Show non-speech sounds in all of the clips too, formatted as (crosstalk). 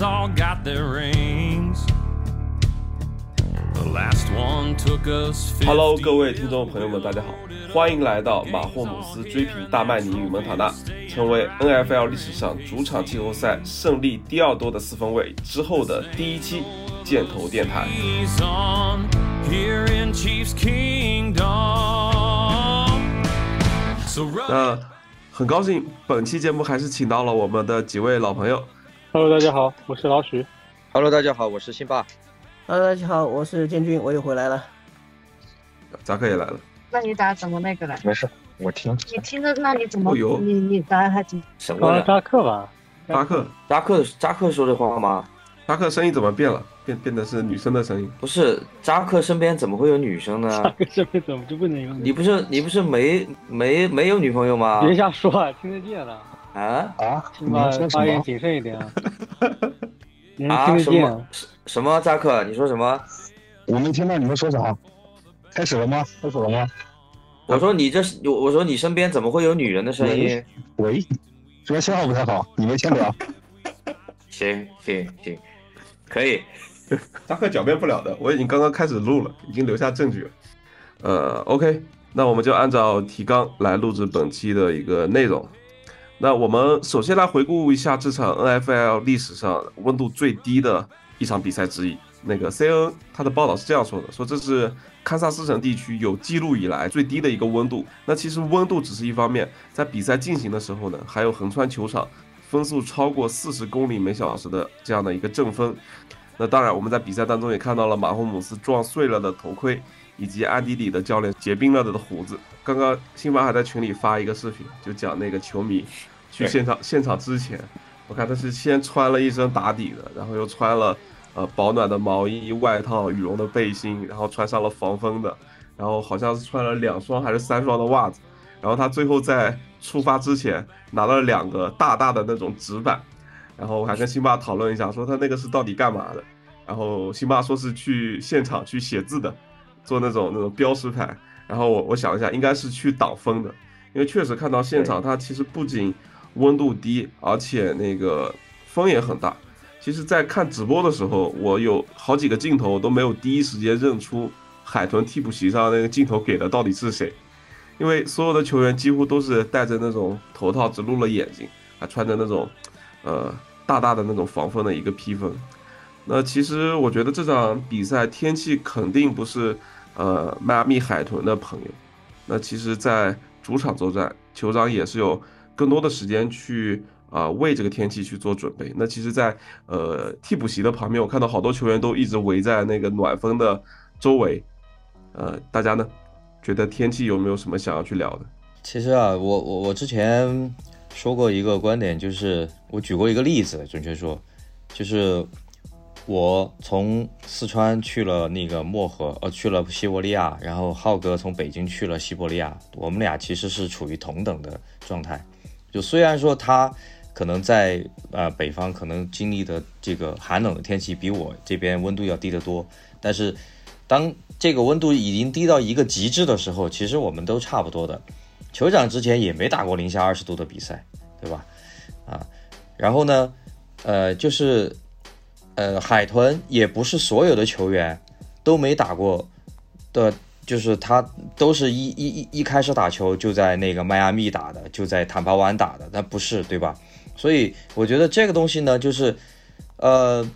all got their rings. The last one took us Hello，各位听众朋友们，大家好，欢迎来到马霍姆斯追平大曼尼与蒙塔纳，成为 NFL 历史上主场季后赛胜利第二多的四分卫之后的第一期箭头电台。So 那很高兴，本期节目还是请到了我们的几位老朋友。Hello，大家好，我是老许。Hello，大家好，我是辛巴。Hello，大家好，我是建军，我又回来了。扎克也来了，那你咋怎么那个了？没事，我听。你听着，那你怎么你你咋还怎么？刚刚什么呀？扎克吧？扎克，扎克扎克说的话吗？扎克声音怎么变了？变变得是女生的声音。不是，扎克身边怎么会有女生呢扎呢？克身边怎么就不能有你不是你不是没没没有女朋友吗？别瞎说啊，听得见的，啊啊？你们说什发言？谨慎一点啊。(laughs) 人啊听得见什么，什么扎克？你说什么？我没听到你们说啥。开始了吗？开始了吗？我说你这是我我说你身边怎么会有女人的声音？喂，这边信号不太好，你们先聊。行行行，可以。(laughs) 扎克狡辩不了的，我已经刚刚开始录了，已经留下证据了。呃，OK，那我们就按照提纲来录制本期的一个内容。那我们首先来回顾一下这场 NFL 历史上温度最低的一场比赛之一。那个 CNN 它的报道是这样说的：说这是堪萨斯城地区有记录以来最低的一个温度。那其实温度只是一方面，在比赛进行的时候呢，还有横穿球场风速超过四十公里每小时的这样的一个阵风。那当然，我们在比赛当中也看到了马霍姆斯撞碎了的头盔，以及安迪里的教练结冰了的胡子。刚刚辛巴还在群里发一个视频，就讲那个球迷去现场现场之前，我看他是先穿了一身打底的，然后又穿了呃保暖的毛衣、外套、羽绒的背心，然后穿上了防风的，然后好像是穿了两双还是三双的袜子，然后他最后在出发之前拿了两个大大的那种纸板。然后我还跟辛巴讨论一下，说他那个是到底干嘛的。然后辛巴说是去现场去写字的，做那种那种标识牌。然后我我想一下，应该是去挡风的，因为确实看到现场它其实不仅温度低，而且那个风也很大。其实，在看直播的时候，我有好几个镜头都没有第一时间认出海豚替补席上那个镜头给的到底是谁，因为所有的球员几乎都是戴着那种头套，只露了眼睛，还穿着那种呃大大的那种防风的一个披风。那其实我觉得这场比赛天气肯定不是呃迈阿密海豚的朋友。那其实，在主场作战，酋长也是有更多的时间去啊、为这个天气去做准备。那其实在，呃替补席的旁边，我看到好多球员都一直围在那个暖风的周围。呃，大家呢觉得天气有没有什么想要去聊的？其实啊，我我我之前说过一个观点，就是我举过一个例子，准确说，就是我从四川去了那个漠河，呃，去了西伯利亚，然后浩哥从北京去了西伯利亚，我们俩其实是处于同等的状态。就虽然说他可能在呃北方可能经历的这个寒冷的天气比我这边温度要低得多，但是当这个温度已经低到一个极致的时候，其实我们都差不多的。酋长之前也没打过零下二十度的比赛，对吧？啊，然后呢，呃，就是呃，海豚也不是所有的球员都没打过的，就是他都是一一一一开始打球就在那个迈阿密打的，就在坦帕湾打的，那不是对吧？所以我觉得这个东西呢，就是呃，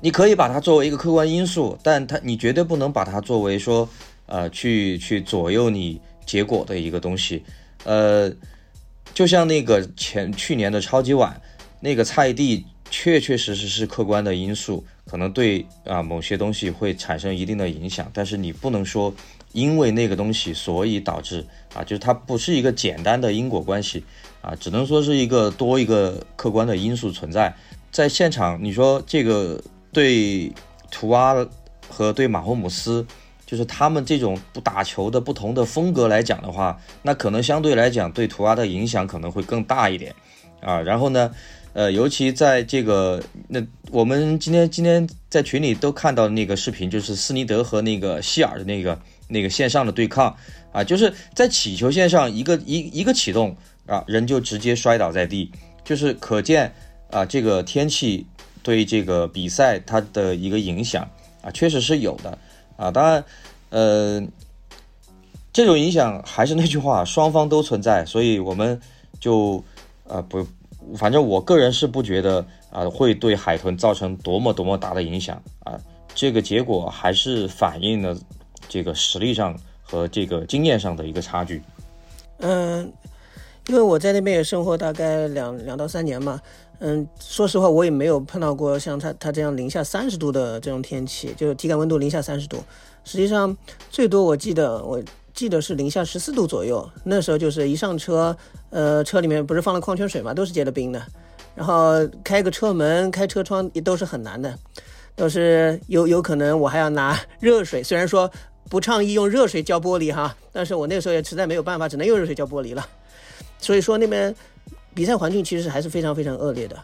你可以把它作为一个客观因素，但它你绝对不能把它作为说呃去去左右你结果的一个东西，呃，就像那个前去年的超级碗，那个菜地确确实实是客观的因素，可能对啊、某些东西会产生一定的影响，但是你不能说因为那个东西所以导致啊，就是它不是一个简单的因果关系啊，只能说是一个多一个客观的因素存在。在现场，你说这个对图阿和对马霍姆斯，就是他们这种不打球的不同的风格来讲的话，那可能相对来讲对图阿的影响可能会更大一点啊。然后呢，呃，尤其在这个那我们今天今天在群里都看到那个视频，就是斯尼德和那个希尔的那个那个线上的对抗啊，就是在起球线上一个一一个启动，啊，人就直接摔倒在地，就是可见啊，这个天气对这个比赛它的一个影响啊，确实是有的啊。当然，呃，这种影响还是那句话，双方都存在，所以我们就啊不，反正我个人是不觉得啊会对海豚造成多么多么大的影响啊。这个结果还是反映了这个实力上和这个经验上的一个差距。嗯，因为我在那边也生活大概两两到三年嘛，嗯，说实话我也没有碰到过像他他这样零下三十度的这种天气，就是体感温度零下三十度。实际上最多我记得我记得是零下十四度左右，那时候就是一上车，呃，车里面不是放了矿泉水嘛，都是结了冰的，然后开个车门、开车窗也都是很难的，都是有有可能我还要拿热水，虽然说。不倡议用热水浇玻璃哈，但是我那时候也实在没有办法，只能用热水浇玻璃了。所以说那边比赛环境其实还是非常非常恶劣的。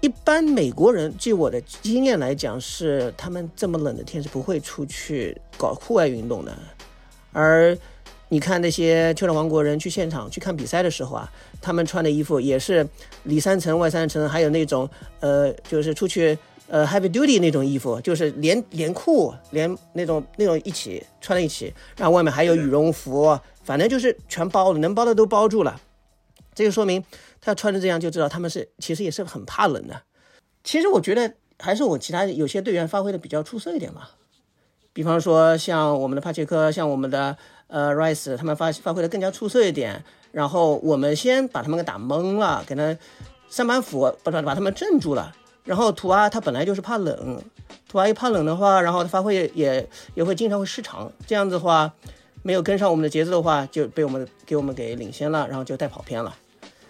一般美国人，据我的经验来讲，是他们这么冷的天是不会出去搞户外运动的。而你看那些酋长王国人去现场去看比赛的时候啊，他们穿的衣服也是里三层外三层，还有那种呃，就是出去。呃，heavy duty 那种衣服，就是连连裤连那种那种一起穿在一起，然后外面还有羽绒服，反正就是全包了，能包的都包住了。这就说明他穿成这样，就知道他们是其实也是很怕冷的。其实我觉得还是我其他有些队员发挥的比较出色一点嘛，比方说像我们的帕切科，像我们的呃 rice，他们发发挥的更加出色一点。然后我们先把他们给打懵了，给他三板斧把把他们镇住了。然后图阿他本来就是怕冷，图阿一怕冷的话，然后他发挥也也也会经常会失常，这样子的话，没有跟上我们的节奏的话，就被我们给我们给领先了，然后就带跑偏了。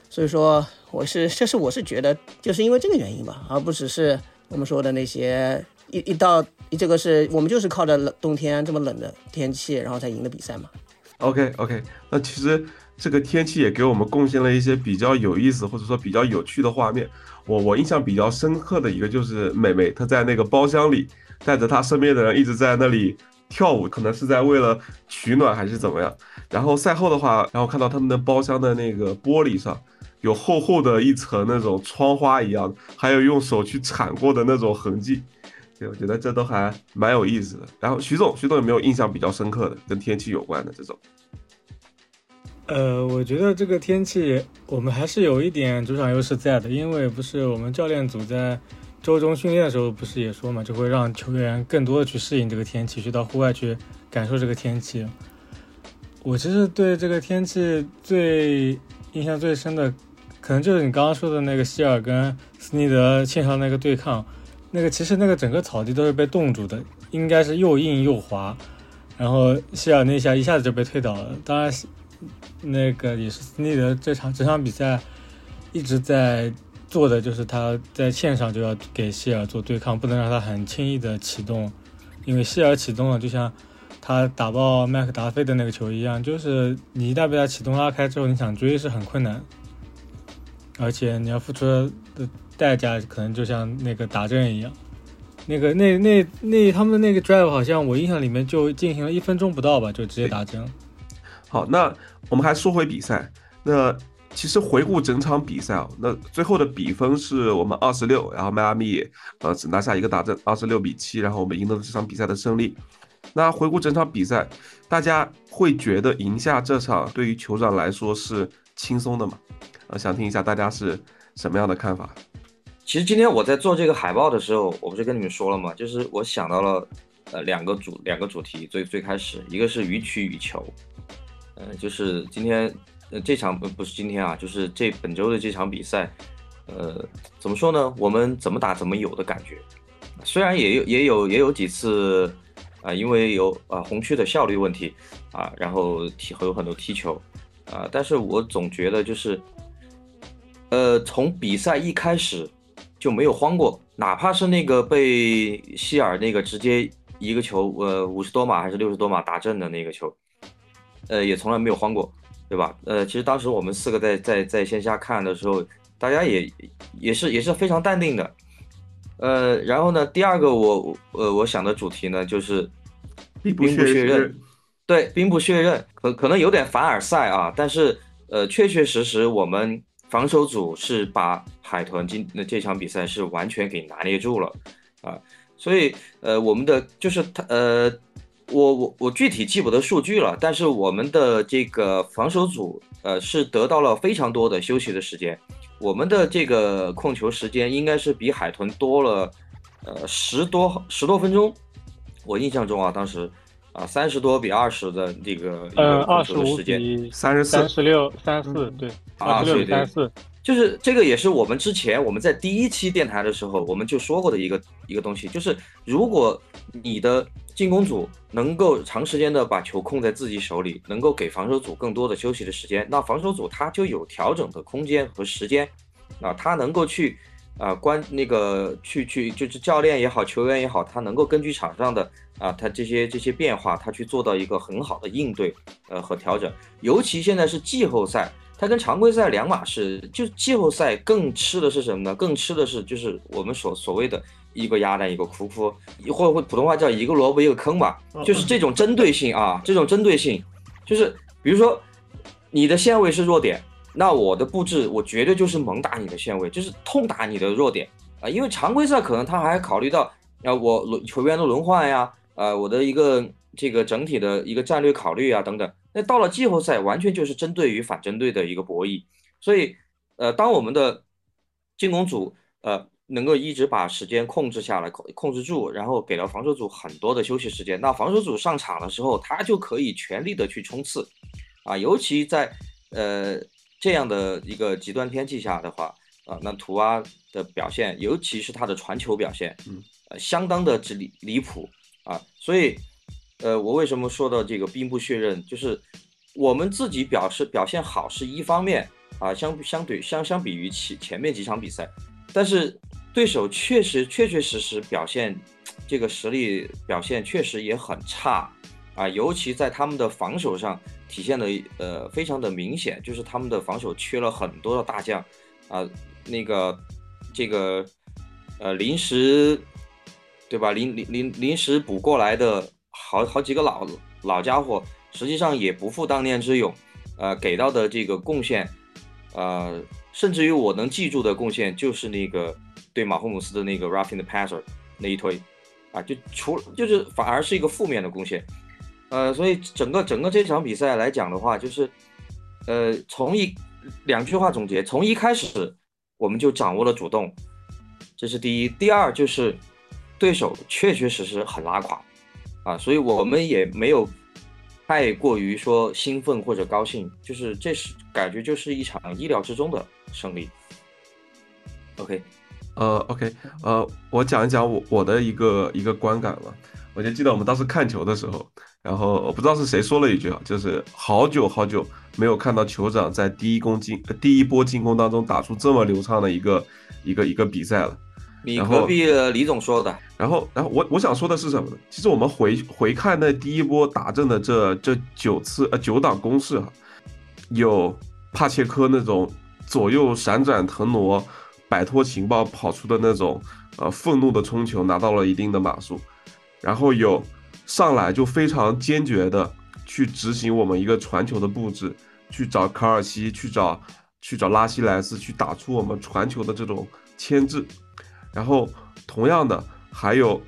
所以说我是这是我是觉得就是因为这个原因吧，而不只是我们说的那些一一到这个是我们就是靠着冷冬天这么冷的天气，然后才赢的比赛嘛。OK OK，那其实这个天气也给我们贡献了一些比较有意思或者说比较有趣的画面。我我印象比较深刻的一个就是美美，她在那个包厢里带着她身边的人一直在那里跳舞，可能是在为了取暖还是怎么样。然后赛后的话，然后看到他们的包厢的那个玻璃上有厚厚的一层那种窗花一样，还有用手去铲过的那种痕迹。对，我觉得这都还蛮有意思的。然后徐总，徐总有没有印象比较深刻的跟天气有关的这种？呃，我觉得这个天气我们还是有一点主场优势在的，因为不是我们教练组在周中训练的时候不是也说嘛，就会让球员更多的去适应这个天气，去到户外去感受这个天气。我其实对这个天气最印象最深的，可能就是你刚刚说的那个希尔跟斯尼德线上那个对抗，那个其实那个整个草地都是被冻住的，应该是又硬又滑，然后希尔那下一下子就被推倒了，当然。那个也是斯内德这场这场比赛一直在做的，就是他在线上就要给希尔做对抗，不能让他很轻易的启动，因为希尔启动了，就像他打爆麦克达菲的那个球一样，就是你一旦被他启动拉开之后，你想追是很困难，而且你要付出的代价可能就像那个打针一样，那个那那那他们的那个 drive 好像我印象里面就进行了一分钟不到吧，就直接打针。好，那我们还说回比赛。那其实回顾整场比赛啊，那最后的比分是我们二十六，然后迈阿密呃只拿下一个大阵，二十六比七，然后我们赢得了这场比赛的胜利。那回顾整场比赛，大家会觉得赢下这场对于酋长来说是轻松的吗？呃，想听一下大家是什么样的看法。其实今天我在做这个海报的时候，我不是跟你们说了吗？就是我想到了呃两个主两个主题，最最开始一个是予取予求。呃，就是今天，呃，这场不不是今天啊，就是这本周的这场比赛，呃，怎么说呢？我们怎么打怎么有的感觉。虽然也有也有也有几次，啊，因为有啊红区的效率问题啊，然后踢有很多踢球啊，但是我总觉得就是，呃，从比赛一开始就没有慌过，哪怕是那个被希尔那个直接一个球，呃，五十多码还是六十多码打正的那个球。呃，也从来没有慌过，对吧？呃，其实当时我们四个在在在线下看的时候，大家也也是也是非常淡定的。呃，然后呢，第二个我呃我想的主题呢就是兵不血刃，对，兵不血刃，可可能有点凡尔赛啊，但是呃，确确实实我们防守组是把海豚今那这场比赛是完全给拿捏住了啊，所以呃，我们的就是他呃，我我我具体记不得数据了，但是我们的这个防守组呃是得到了非常多的休息的时间，我们的这个控球时间应该是比海豚多了呃十多十多分钟，我印象中啊，当时。啊，三十多比二十的这个呃，二十五比三十四、三十六、三四，对，二十六比三四，就是这个也是我们之前我们在第一期电台的时候我们就说过的一个一个东西，就是如果你的进攻组能够长时间的把球控在自己手里，能够给防守组更多的休息的时间，那防守组他就有调整的空间和时间，啊，他能够去。啊，关那个去去就是教练也好，球员也好，他能够根据场上的啊，他这些这些变化，他去做到一个很好的应对，呃和调整。尤其现在是季后赛，它跟常规赛两码事。就季后赛更吃的是什么呢？更吃的是就是我们所所谓的一个鸭蛋一个窟窿，或或普通话叫一个萝卜一个坑吧，就是这种针对性啊，这种针对性，就是比如说你的线位是弱点。那我的布置，我绝对就是猛打你的线位，就是痛打你的弱点啊！因为常规赛可能他还考虑到，啊，我轮球员的轮换呀，啊，我的一个这个整体的一个战略考虑啊等等。那到了季后赛，完全就是针对于反针对的一个博弈。所以，呃，当我们的进攻组呃能够一直把时间控制下来，控控制住，然后给了防守组很多的休息时间，那防守组上场的时候，他就可以全力的去冲刺啊！尤其在呃。这样的一个极端天气下的话，啊，那图阿的表现，尤其是他的传球表现，嗯，呃，相当的之离离谱啊，所以，呃，我为什么说到这个兵不血刃，就是我们自己表示表现好是一方面啊，相相对相相比于前前面几场比赛，但是对手确实确确实实表现这个实力表现确实也很差啊，尤其在他们的防守上。体现的呃非常的明显，就是他们的防守缺了很多的大将，啊，那个这个呃临时对吧？临临临临时补过来的好好几个老老家伙，实际上也不负当年之勇，呃，给到的这个贡献，呃，甚至于我能记住的贡献就是那个对马霍姆斯的那个 roughing the passer 那一推，啊，就除就是反而是一个负面的贡献。呃，所以整个整个这场比赛来讲的话，就是，呃，从一两句话总结，从一开始我们就掌握了主动，这是第一。第二就是对手确确实实很拉垮，啊，所以我们也没有太过于说兴奋或者高兴，就是这是感觉就是一场意料之中的胜利。OK，呃，OK，呃，我讲一讲我我的一个一个观感吧。我就记得我们当时看球的时候。然后我不知道是谁说了一句啊，就是好久好久没有看到酋长在第一攻进第一波进攻当中打出这么流畅的一个一个一个比赛了。你隔壁李总说的。然后，然后我我想说的是什么呢？其实我们回回看那第一波打阵的这这九次呃九档攻势哈，有帕切科那种左右闪转腾挪、摆脱情报跑出的那种呃愤怒的冲球，拿到了一定的码数，然后有。上来就非常坚决的去执行我们一个传球的布置，去找卡尔西，去找去找拉希莱斯，去打出我们传球的这种牵制。然后同样的还有，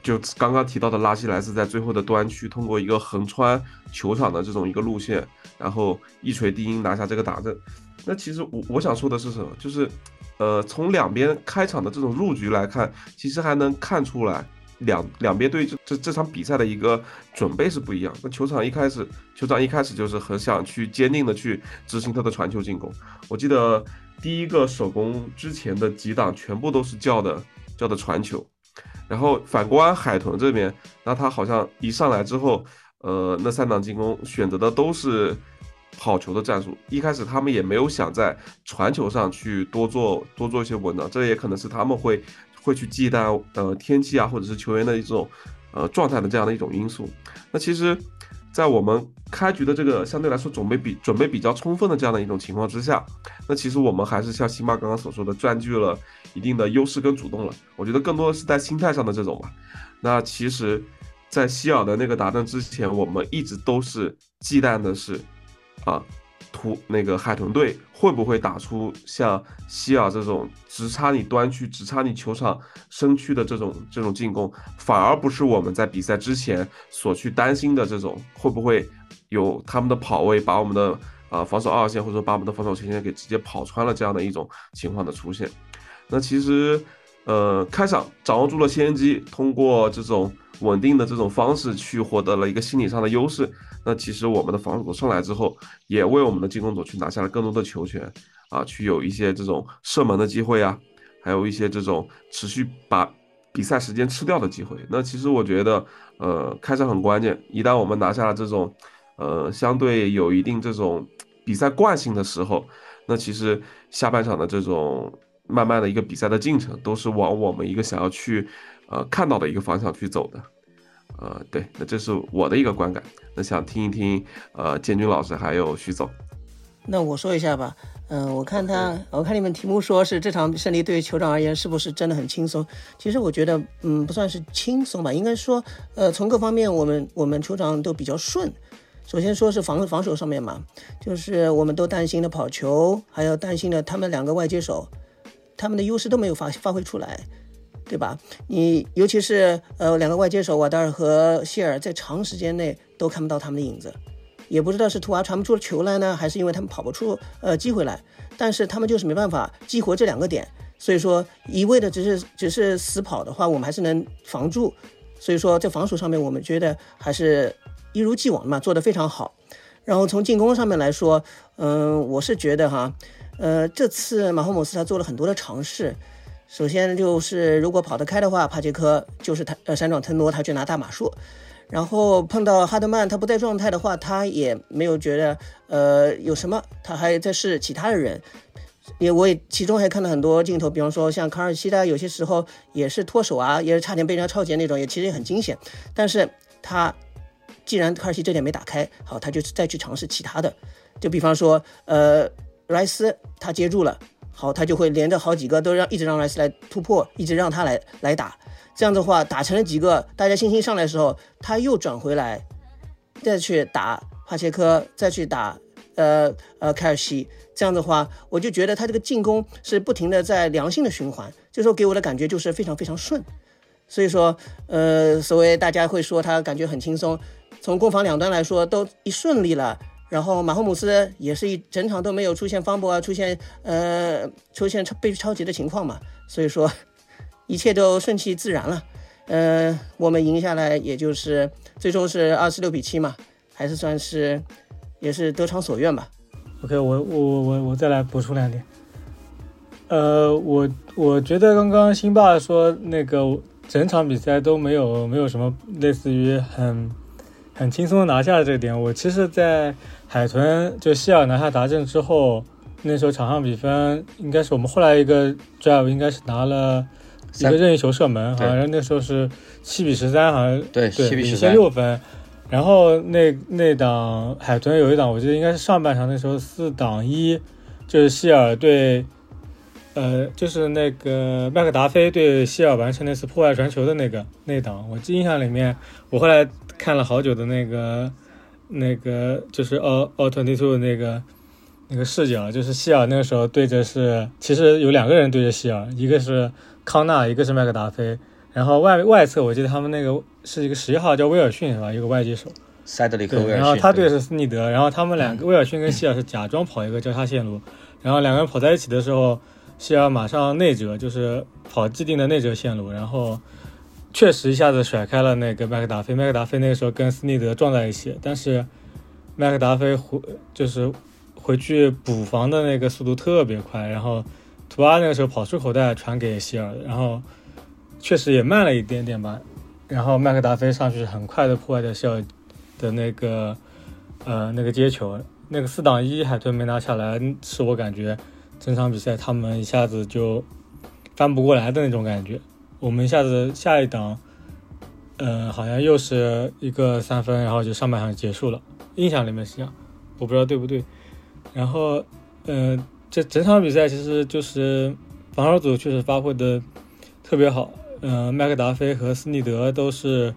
就刚刚提到的拉希莱斯在最后的端区，通过一个横穿球场的这种一个路线，然后一锤定音拿下这个打阵。那其实我我想说的是什么？就是，呃，从两边开场的这种入局来看，其实还能看出来。两两边对这这这场比赛的一个准备是不一样。那球场一开始，球场一开始就是很想去坚定的去执行他的传球进攻。我记得第一个手攻之前的几档全部都是叫的叫的传球。然后反观海豚这边，那他好像一上来之后，呃，那三档进攻选择的都是跑球的战术。一开始他们也没有想在传球上去多做多做一些文章，这也可能是他们会。会去忌惮呃天气啊，或者是球员的一种呃状态的这样的一种因素。那其实，在我们开局的这个相对来说准备比准备比较充分的这样的一种情况之下，那其实我们还是像辛巴刚刚所说的，占据了一定的优势跟主动了。我觉得更多的是在心态上的这种吧。那其实，在希尔的那个达阵之前，我们一直都是忌惮的是啊图那个海豚队会不会打出像希尔这种直插你端区、直插你球场身躯的这种这种进攻，反而不是我们在比赛之前所去担心的这种会不会有他们的跑位把我们的啊防守二线或者说把我们的防守前线给直接跑穿了这样的一种情况的出现。那其实呃开场掌握住了先机，通过这种稳定的这种方式去获得了一个心理上的优势。那其实我们的防守组上来之后，也为我们的进攻组去拿下了更多的球权啊，去有一些这种射门的机会啊，还有一些这种持续把比赛时间吃掉的机会。那其实我觉得，呃，开场很关键。一旦我们拿下了这种，呃，相对有一定这种比赛惯性的时候，那其实下半场的这种慢慢的一个比赛的进程，都是往我们一个想要去呃看到的一个方向去走的。呃，对，那这是我的一个观感。那想听一听，呃，建军老师还有徐总。那我说一下吧，嗯、我看他，我看你们题目说是这场胜利对于酋长而言是不是真的很轻松？其实我觉得，嗯，不算是轻松吧，应该说，呃，从各方面我们我们酋长都比较顺。首先说是防防守上面嘛，就是我们都担心的跑球，还有担心的他们两个外接手，他们的优势都没有发发挥出来。对吧？你尤其是呃两个外接手瓦达尔和谢尔，在长时间内都看不到他们的影子，也不知道是图瓦传不出球来呢，还是因为他们跑不出呃机会来。但是他们就是没办法激活这两个点，所以说一味的只是只是死跑的话，我们还是能防住。所以说在防守上面，我们觉得还是一如既往嘛，做得非常好。然后从进攻上面来说，嗯、我是觉得哈，呃，这次马霍姆斯他做了很多的尝试。首先就是，如果跑得开的话，帕杰科就是他呃闪转腾挪，他去拿大马术。然后碰到哈德曼，他不在状态的话，他也没有觉得呃有什么，他还在试其他的人。也我也其中还看到很多镜头，比方说像卡尔西的，有些时候也是脱手啊，也是差点被人家超截那种，也其实也很惊险。但是他既然卡尔西这点没打开，好，他就再去尝试其他的，就比方说呃莱斯他接住了。好，他就会连着好几个都让一直让莱斯来突破，一直让他来来打。这样的话，打成了几个，大家信心上来的时候，他又转回来，再去打帕切科，再去打呃呃凯尔西。这样的话，我就觉得他这个进攻是不停的在良性的循环。这时候给我的感觉就是非常非常顺。所以说，呃，所谓大家会说他感觉很轻松，从攻防两端来说都一顺利了。然后马霍姆斯也是一整场都没有出现方博啊，出现呃出现被超级的情况嘛，所以说 (laughs) 一切都顺其自然了。呃，我们赢下来也就是最终是二十六比七嘛，还是算是也是得偿所愿吧。OK，我我我我再来补充两点。呃，我我觉得刚刚辛爸说那个整场比赛都没有没有什么类似于很很轻松的拿下了这个点，我其实，在海豚就希尔拿下达阵之后，那时候场上比分应该是我们后来一个 drive 应该是拿了一个任意球射门，好像那时候是七比十三，好像对对，7比领13先六分。然后那那档海豚有一档，我记得应该是上半场那时候四档一，就是希尔对，呃，就是那个麦克达菲对希尔完成那次破坏传球的那个那档，我记印象里面，我后来看了好久的那个那个就是奥奥特 two 的那个那个视角，就是希尔那个时候对着是，其实有两个人对着希尔，一个是康纳，一个是麦克达菲，然后外外侧我记得他们那个是一个十一号叫威尔逊是吧，一个外接手，塞德里克，威尔逊，然后他对是斯尼德，然后他们两个威尔逊跟希尔是假装跑一个交叉线路，然后两个人跑在一起的时候，希尔马上内折，就是跑既定的内折线路，然后确实一下子甩开了那个麦克达菲，麦克达菲那个时候跟斯内德撞在一起，但是麦克达菲回就是回去补防的那个速度特别快，然后图阿那个时候跑出口袋传给希尔，然后确实也慢了一点点吧，然后麦克达菲上去很快的破坏掉希尔的那个呃那个接球，那个四挡一海豚没拿下来，是我感觉整场比赛他们一下子就翻不过来的那种感觉。我们一下子下一档，呃，好像又是一个三分，然后就上半场结束了，印象里面是这样，我不知道对不对。然后，呃，这整场比赛其实就是防守组确实发挥的特别好，呃，麦克达菲和斯尼德都是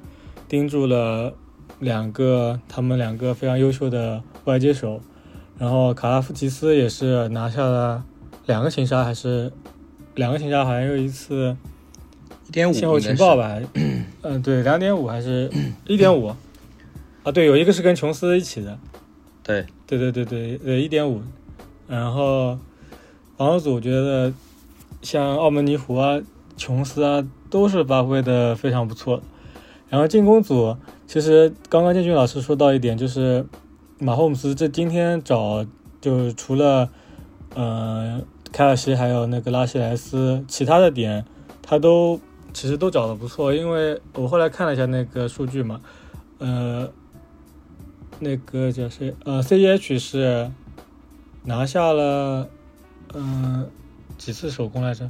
盯住了两个他们两个非常优秀的外接手，然后卡拉夫奇斯也是拿下了两个擒杀，还是两个擒杀，好像有一次点五先后情报吧，嗯，对，两点五还是一点五啊？对，有一个是跟琼斯一起的，对，对对对对对，一点五。然后防守组我觉得像澳门尼胡啊、琼斯啊都是发挥的非常不错的。然后进攻组其实刚刚建军老师说到一点，就是马霍姆斯这今天找就是除了呃凯尔西还有那个拉希莱斯，其他的点他都其实都找的不错。因为我后来看了一下那个数据嘛，呃，那个叫谁？呃，CEH 是拿下了嗯、几次手工来着？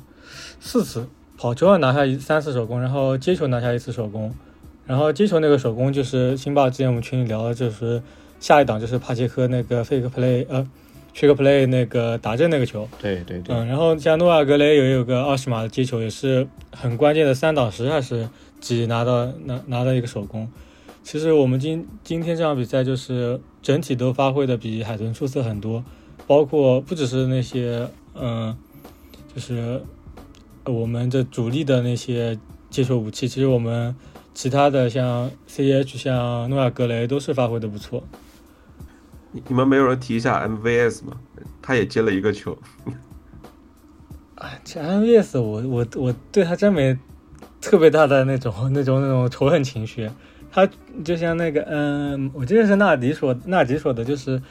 四次。跑球上拿下一三次手工，然后接球拿下一次手工，然后接球那个手工就是辛巴之前我们群里聊的，就是下一档就是帕杰科那个 fake play 呃 trick play 那个打正那个球，对对对，嗯，然后像诺瓦格雷也有个二十码的接球，也是很关键的三档十还是几拿到拿拿到一个手工。其实我们今今天这场比赛就是整体都发挥的比海豚出色很多，包括不只是那些嗯、就是我们的主力的那些接球武器，其实我们其他的像 CH 像诺亚格雷都是发挥的不错。你们没有人提一下 MVS 吗？他也接了一个球，(laughs) 哎，这 MVS 我我我对他真没特别大的那种 (laughs) 那种那种仇恨情绪。他就像那个嗯，我记得是纳迪说纳迪说的，就是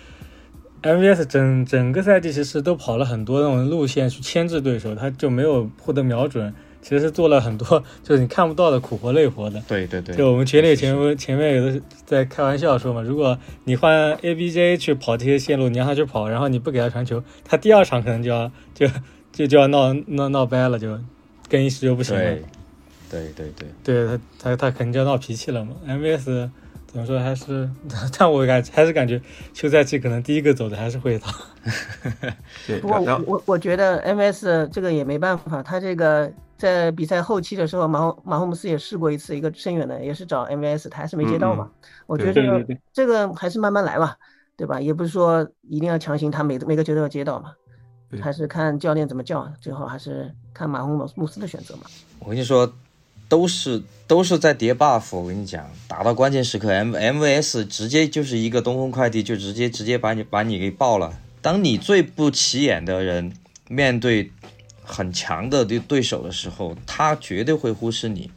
MVS 整整个赛季其实都跑了很多那种路线去牵制对手，他就没有获得瞄准，其实是做了很多 (laughs) 就是你看不到的苦活累活的。对对对，就我们群里是前前面有的在开玩笑说嘛，如果你换 ABJ 去跑这些线路，你让他去跑，然后你不给他传球，他第二场可能就要就就就要闹闹闹掰了，就更衣室就不行了对。对对对，对他他他肯定就要闹脾气了嘛。MVS 怎么说还是，(laughs) 但我感还是感觉休赛期可能第一个走的还是会他。(laughs) 对，不过然后我我觉得 MS 这个也没办法，他这个在比赛后期的时候，马霍马霍姆斯也试过一次一个深远的，也是找 MVS，他还是没接到嘛。我觉得这个对对对这个还是慢慢来吧，对吧？也不是说一定要强行他每每个球都要接到嘛，还是看教练怎么叫，最后还是看马霍姆斯的选择嘛。我跟你说，都是都是在叠 buff。我跟你讲，打到关键时刻，M MVS 直接就是一个东风快递，就直接直接把你把你给爆了。当你最不起眼的人面对很强的对对手的时候，他绝对会忽视你，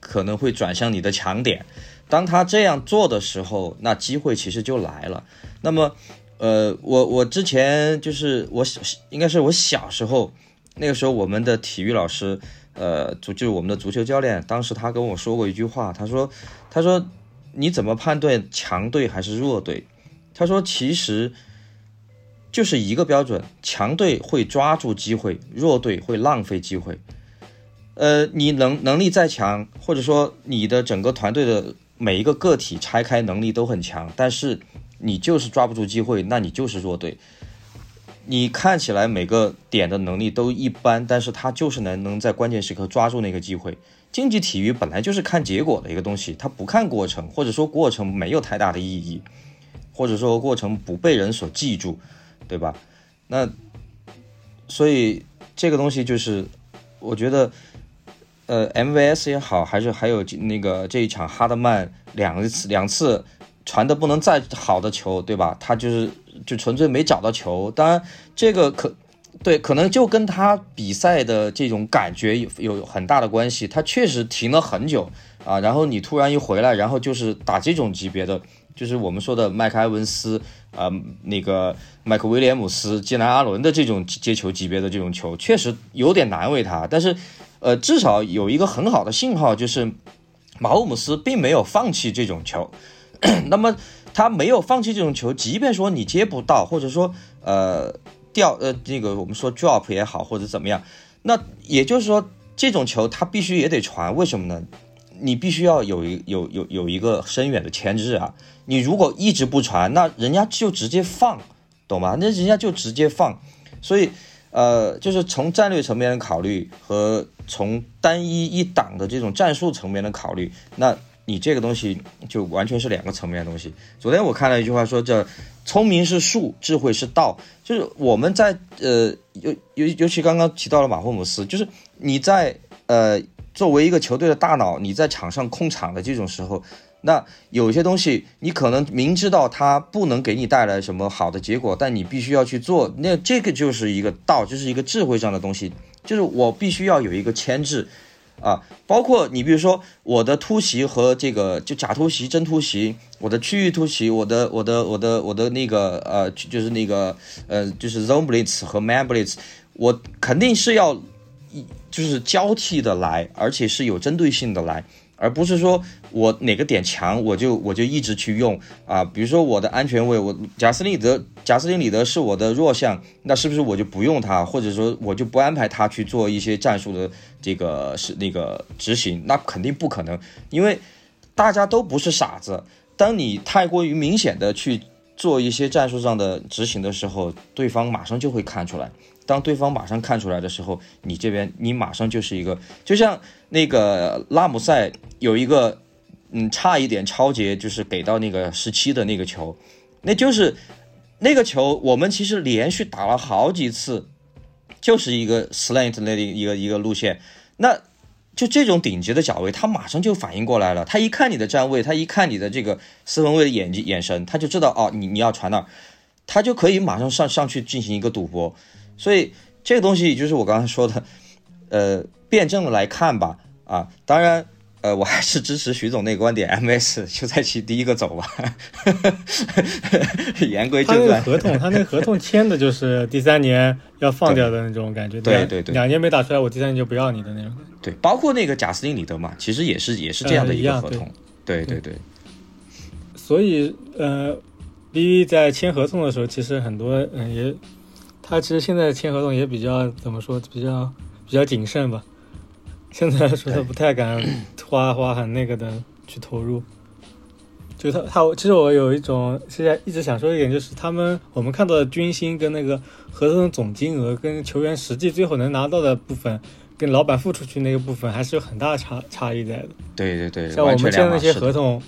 可能会转向你的强点。当他这样做的时候，那机会其实就来了。那么，呃，我我之前就是我应该是我小时候，那个时候我们的体育老师，呃，足就是我们的足球教练，当时他跟我说过一句话，他说，他说你怎么判断强队还是弱队？他说其实就是一个标准，强队会抓住机会，弱队会浪费机会。呃，你能能力再强，或者说你的整个团队的每一个个体拆开能力都很强，但是你就是抓不住机会，那你就是弱队。你看起来每个点的能力都一般，但是他就是能能在关键时刻抓住那个机会。竞技体育本来就是看结果的一个东西，它不看过程，或者说过程没有太大的意义，或者说过程不被人所记住，对吧？那所以这个东西就是，我觉得，呃，MVS 也好，还是还有那个这一场哈德曼两次两次传的不能再好的球，对吧？他就是就纯粹没找到球。当然，这个可对，可能就跟他比赛的这种感觉有有很大的关系。他确实停了很久啊，然后你突然一回来，然后就是打这种级别的，就是我们说的麦克埃文斯啊、那个麦克威廉姆斯、基南阿伦的这种接球级别的这种球，确实有点难为他。但是，呃，至少有一个很好的信号，就是马霍姆斯并没有放弃这种球。(clears throat) 那么他没有放弃这种球，即便说你接不到，或者说呃掉呃这个我们说 drop 也好，或者怎么样，那也就是说这种球他必须也得传，为什么呢？你必须要有一有有有一个深远的牵制啊！你如果一直不传，那人家就直接放，懂吗？那人家就直接放，所以呃，就是从战略层面的考虑和从单一一档的这种战术层面的考虑，那你这个东西就完全是两个层面的东西。昨天我看了一句话说，叫“聪明是术，智慧是道”，就是我们在呃，尤尤尤其刚刚提到了马霍姆斯，就是你在呃作为一个球队的大脑，你在场上控场的这种时候。那有些东西，你可能明知道它不能给你带来什么好的结果，但你必须要去做。那这个就是一个道，就是一个智慧上的东西，就是我必须要有一个牵制，啊，包括你比如说我的突袭和这个就假突袭、真突袭，我的区域突袭，我的我的我的我的那个呃，就是那个呃，就是 zone blitz 和 man blitz，我肯定是要一就是交替的来，而且是有针对性的来。而不是说我哪个点强，我就我就一直去用啊。比如说我的安全位，我贾斯汀德贾斯汀里德是我的弱项，那是不是我就不用他，或者说我就不安排他去做一些战术的这个是那个执行？那肯定不可能，因为大家都不是傻子。当你太过于明显的去做一些战术上的执行的时候，对方马上就会看出来。当对方马上看出来的时候，你这边你马上就是一个，就像那个拉姆塞有一个，嗯，差一点超节，就是给到那个十七的那个球，那就是那个球，我们其实连续打了好几次，就是一个 slant 那一个一个路线，那就这种顶级的假位，他马上就反应过来了，他一看你的站位，他一看你的这个四分位的眼睛眼神，他就知道哦，你你要传那，他就可以马上上上去进行一个赌博。所以这个东西就是我刚才说的，呃，辩证来看吧，啊，当然，呃，我还是支持徐总那个观点，MS 就在其第一个走吧。(laughs) 言归正传，他那个合同，他那个合同签的就是第三年要放掉的那种感觉，对对对，两年没打出来，我第三年就不要你的那种。对，包括那个贾斯汀里德嘛，其实也是也是这样的一个合同，对对对。所以，呃，BB 在签合同的时候，其实很多嗯也。他其实现在签合同也比较怎么说，比较比较谨慎吧。现在说他不太敢花花很那个的去投入。就他他其实我有一种现在一直想说一点，就是他们我们看到的军薪跟那个合同的总金额跟球员实际最后能拿到的部分，跟老板付出去那个部分还是有很大差差异在的。对对对，像我们签的那些合同，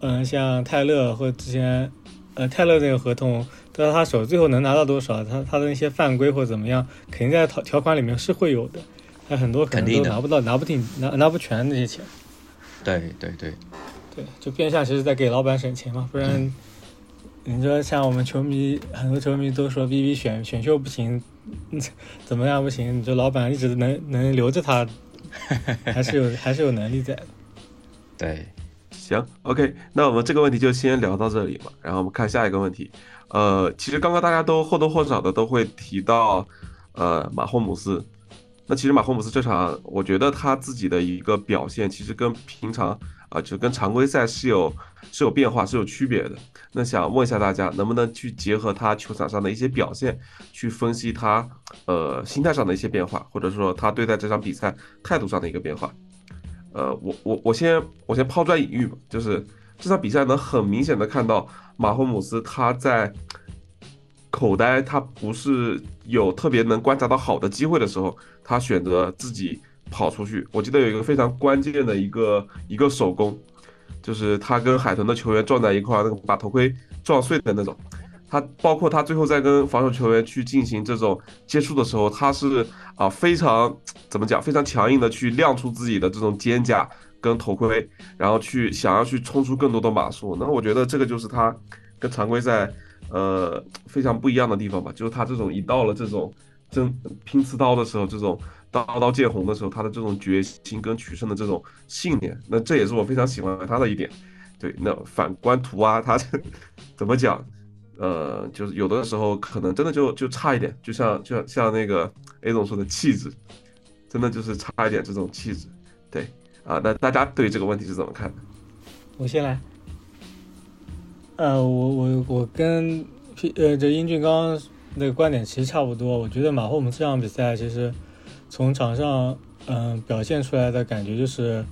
嗯，像泰勒或者之前呃泰勒那个合同。到他手最后能拿到多少？他他的那些犯规或怎么样，肯定在条条款里面是会有的。他很多可能都拿不到，拿不定，拿拿不全那些钱。对对对，对，就变相其实在给老板省钱嘛。不然，你说像我们球迷，很多球迷都说 B B 选选秀不行，怎么样不行？你说老板一直能能留着他，还是有还是有能力在的。对，行，OK，那我们这个问题就先聊到这里嘛。然后我们看下一个问题。呃，其实刚刚大家都或多或少的都会提到，呃，马霍姆斯。那其实马霍姆斯这场，我觉得他自己的一个表现，其实跟平常啊，就跟常规赛是有是有变化，是有区别的。那想问一下大家，能不能去结合他球场上的一些表现，去分析他呃心态上的一些变化，或者说他对待这场比赛态度上的一个变化？呃，我我我先我先抛砖引玉吧，就是这场比赛能很明显的看到。马霍姆斯他在口袋，他不是有特别能观察到好的机会的时候，他选择自己跑出去。我记得有一个非常关键的一个一个手工，就是他跟海豚的球员撞在一块，那个把头盔撞碎的那种。他包括他最后在跟防守球员去进行这种接触的时候，他是啊非常怎么讲，非常强硬的去亮出自己的这种肩甲。跟头盔，然后去想要去冲出更多的码数，那我觉得这个就是他跟常规赛呃非常不一样的地方吧，就是他这种一到了这种真拼刺刀的时候，这种刀刀见红的时候，他的这种决心跟取胜的这种信念，那这也是我非常喜欢他的一点。对，那反观图啊，他 (laughs) 怎么讲？呃，就是有的时候可能真的就就差一点，就像就像像那个 A 总说的气质，真的就是差一点这种气质，对。啊，那大家对这个问题是怎么看的？我先来。呃，我我我跟呃这英俊刚刚那个观点其实差不多。我觉得马霍姆这场比赛其实从场上嗯表现出来的感觉就是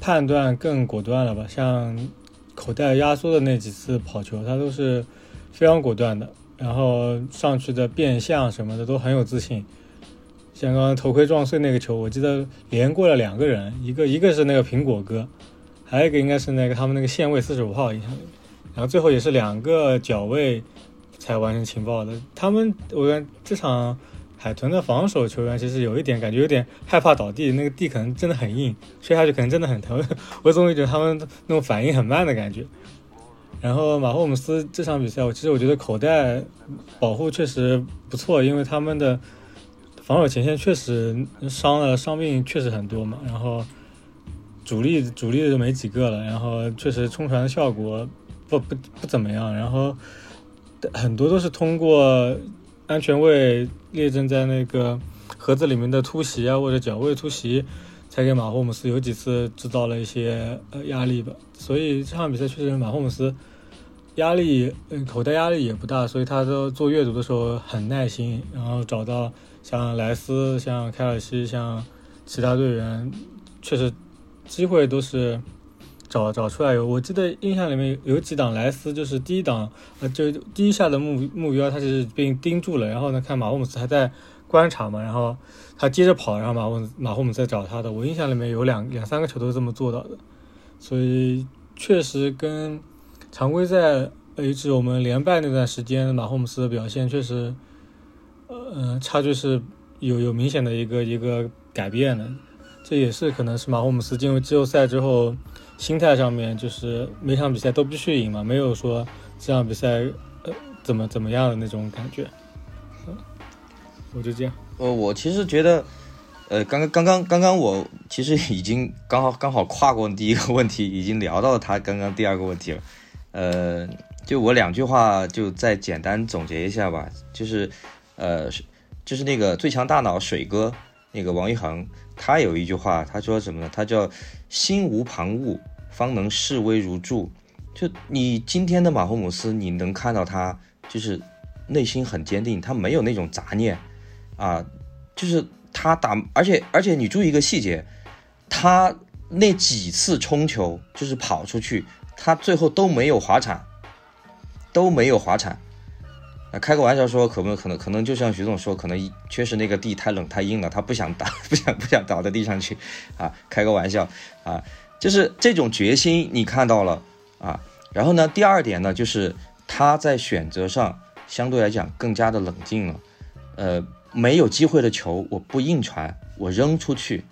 判断更果断了吧。像口袋压缩的那几次跑球，他都是非常果断的，然后上去的变向什么的都很有自信。像刚刚头盔撞碎那个球，我记得连过了两个人，一个一个是那个苹果哥，还有一个应该是那个他们那个线位四十五号，然后最后也是两个脚位才完成情报的。他们我感觉这场海豚的防守球员其实有一点感觉有点害怕倒地，那个地可能真的很硬，摔下去可能真的很疼。(laughs) 我总觉得他们那种反应很慢的感觉。然后马霍姆斯这场比赛，我其实我觉得口袋保护确实不错，因为他们的防守前线确实伤了伤病确实很多嘛，然后主力主力的就没几个了，然后确实冲传的效果不不不怎么样，然后很多都是通过安全位列阵在那个盒子里面的突袭啊或者脚位突袭，才给马霍姆斯有几次制造了一些呃压力吧，所以这场比赛确实马霍姆斯。压力，嗯，口袋压力也不大，所以他都做阅读的时候很耐心，然后找到像莱斯、像凯尔西、像其他队员，确实机会都是找找出来有。我记得印象里面有几档莱斯就是第一档，呃，就第一下的目目标他是被盯住了，然后呢看马霍姆斯还在观察嘛，然后他接着跑，然后马霍马霍姆斯在找他的。我印象里面有两两三个球都是这么做到的，所以确实跟。常规赛呃一直我们连败那段时间，马霍姆斯的表现确实，呃，差距是有有明显的一个一个改变的。这也是可能是马霍姆斯进入季后赛之后，心态上面就是每场比赛都必须赢嘛，没有说这场比赛呃怎么怎么样的那种感觉。嗯，我就这样。呃，我其实觉得，呃，刚刚刚刚刚刚我其实已经刚好刚好跨过第一个问题，已经聊到他刚刚第二个问题了。呃，就我两句话就再简单总结一下吧，就是，呃，就是那个最强大脑水哥那个王一恒，他有一句话，他说什么呢？他叫心无旁骛，方能视危如注。就你今天的马霍姆斯，你能看到他就是内心很坚定，他没有那种杂念啊，就是他打，而且而且你注意一个细节，他那几次冲球就是跑出去。他最后都没有滑铲，都没有滑铲。啊，开个玩笑说，可不可能可能就像徐总说，可能确实那个地太冷太硬了，他不想打，(laughs) 不想不想倒在地上去。啊，开个玩笑啊，就是这种决心你看到了啊。然后呢，第二点呢，就是他在选择上相对来讲更加的冷静了。呃，没有机会的球我不硬传，我扔出去，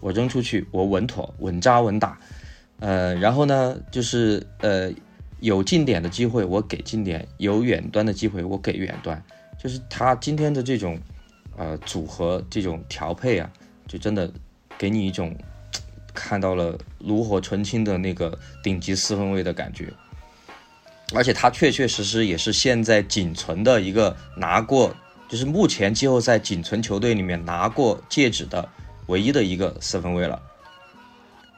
我扔出去，我稳妥稳扎稳打。呃，然后呢，就是呃，有近点的机会我给近点，有远端的机会我给远端，就是他今天的这种呃组合这种调配啊，就真的给你一种看到了炉火纯青的那个顶级四分卫的感觉，而且他确确实实也是现在仅存的一个拿过，就是目前季后赛仅存球队里面拿过戒指的唯一的一个四分卫了。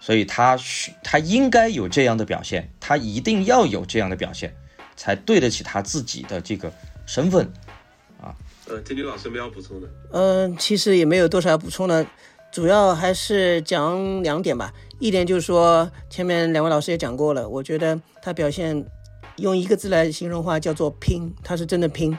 所以他需他应该有这样的表现，他一定要有这样的表现，才对得起他自己的这个身份啊。呃，天津老师没有补充的。嗯，其实也没有多少要补充的，主要还是讲两点吧。一点就是说，前面两位老师也讲过了，我觉得他表现用一个字来形容话叫做拼，他是真的拼。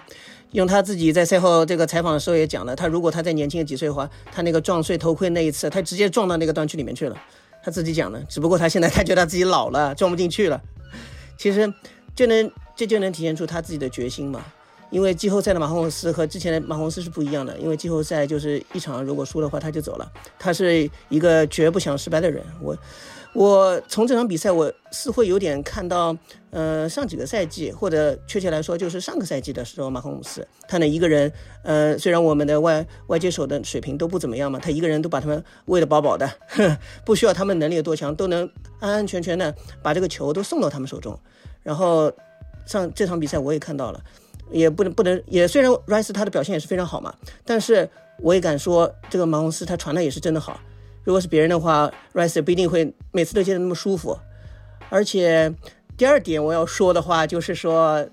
用他自己在赛后这个采访的时候也讲了，他如果他在年轻几岁的话，他那个撞碎头盔那一次，他直接撞到那个断区里面去了。他自己讲的，只不过他现在他觉得他自己老了，装不进去了。其实就能这就能体现出他自己的决心嘛。因为季后赛的马洪斯和之前的马洪斯是不一样的，因为季后赛就是一场如果输的话他就走了，他是一个绝不想失败的人。我。我从这场比赛，我似乎有点看到，呃，上几个赛季，或者确切来说，就是上个赛季的时候，马洪姆斯他那一个人，呃，虽然我们的外外接手的水平都不怎么样嘛，他一个人都把他们喂得饱饱的，(laughs) 不需要他们能力有多强，都能安安全全的把这个球都送到他们手中。然后上这场比赛我也看到了，也不能不能也虽然 Rice 他的表现也是非常好嘛，但是我也敢说，这个马洪斯他传的也是真的好。如果是别人的话，Rice 不一定会每次都接得那么舒服。而且第二点我要说的话就是说，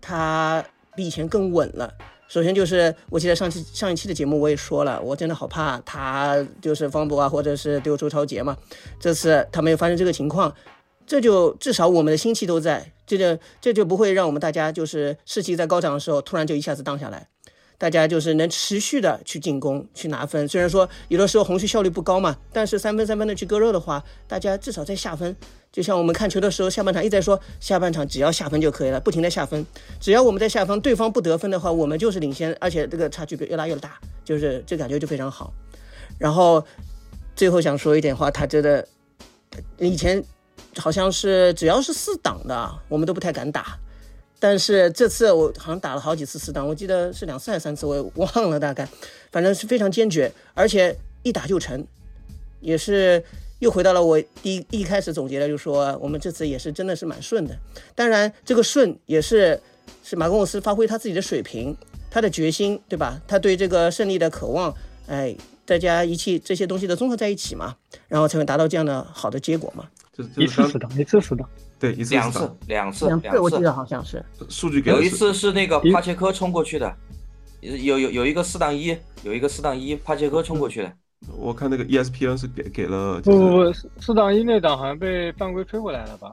他比以前更稳了。首先就是我记得上期上一期的节目我也说了，我真的好怕他就是方博啊，或者是丢周超杰嘛。这次他没有发生这个情况，这就至少我们的心气都在，这就这就不会让我们大家就是士气在高涨的时候突然就一下子荡下来。大家就是能持续的去进攻去拿分。虽然说有的时候红区效率不高嘛，但是三分三分的去割肉的话，大家至少在下分。就像我们看球的时候，下半场一直在说下半场只要下分就可以了，不停的下分。只要我们在下分，对方不得分的话，我们就是领先，而且这个差距越拉越大，就是这感觉就非常好。然后最后想说一点话，他真的以前好像是只要是四档的，我们都不太敢打。但是这次我好像打了好几次四档，我记得是两次还是三次，我也忘了大概，反正是非常坚决，而且一打就成，也是又回到了我第一一开始总结的，就是说我们这次也是真的是蛮顺的。当然这个顺也是是马格姆斯发挥他自己的水平，他的决心，对吧？他对这个胜利的渴望，哎，大家一起这些东西的综合在一起嘛，然后才会达到这样的好的结果嘛。一次四档，一次四档。对一次两次，两次，两次我记得。好像是，数据给有一次是那个帕切科冲过去的，有有有一个四档一，有一个四档一，帕切科冲过去的。我看那个 E ESPN 是给给了，就不是不不，四四档一那档好像被犯规吹回来了吧？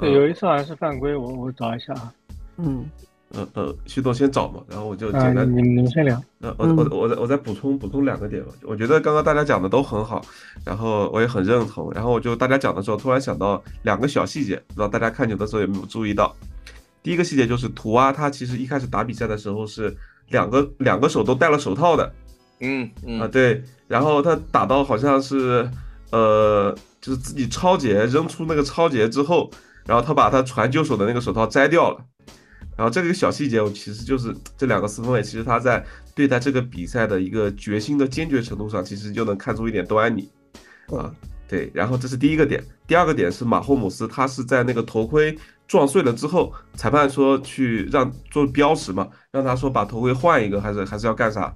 对，嗯有一次好像是犯规，我我找一下啊。嗯，呃呃，徐总先找嘛，然后我就啊，简单你们你们先聊。呃，我我我再我再补充补充两个点吧。我觉得刚刚大家讲的都很好，然后我也很认同。然后我就大家讲的时候，突然想到两个小细节，不知道大家看球的时候有没有注意到？第一个细节就是图啊，他其实一开始打比赛的时候是两个两个手都戴了手套的嗯嗯啊，对。然后他打到好像是呃，就是自己超节扔出那个超节之后，然后他把他传救手的那个手套摘掉了。然后这个小细节，我其实就是这两个四分卫，其实他在对待这个比赛的一个决心的坚决程度上，其实就能看出一点端倪啊。对，然后这是第一个点，第二个点是马霍姆斯，他是在那个头盔撞碎了之后，裁判说去让做标识嘛，让他说把头盔换一个，还是还是要干啥？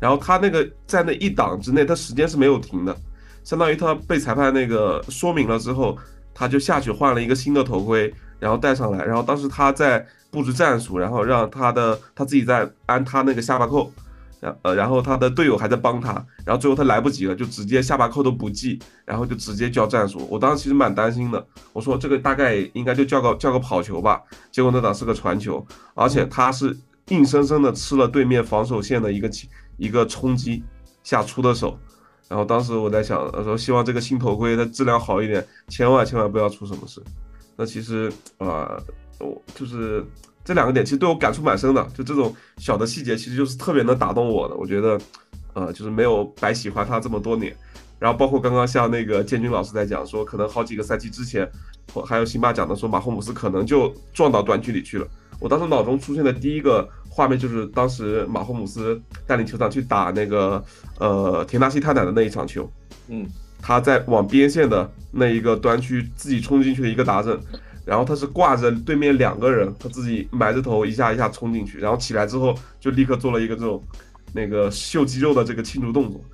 然后他那个在那一档之内，他时间是没有停的，相当于他被裁判那个说明了之后，他就下去换了一个新的头盔，然后戴上来，然后当时他在布置战术，然后让他的他自己在安他那个下巴扣，然呃，然后他的队友还在帮他，然后最后他来不及了，就直接下巴扣都不系，然后就直接叫战术。我当时其实蛮担心的，我说这个大概应该就叫个叫个跑球吧，结果那档是个传球，而且他是硬生生的吃了对面防守线的一个一个冲击下出的手。然后当时我在想，我说希望这个新头盔它质量好一点，千万千万不要出什么事。那其实啊、我就是这两个点，其实对我感触蛮深的。就这种小的细节，其实就是特别能打动我的。我觉得，呃，就是没有白喜欢他这么多年。然后包括刚刚像那个建军老师在讲说，可能好几个赛季之前，或还有辛巴讲的说，马霍姆斯可能就撞到短距离去了。我当时脑中出现的第一个画面就是当时马霍姆斯带领球场去打那个呃田纳西泰坦的那一场球，嗯，他在往边线的那一个端区自己冲进去的一个达阵，然后他是挂着对面两个人，他自己埋着头一下一下冲进去，然后起来之后就立刻做了一个这种那个秀肌肉的这个庆祝动作。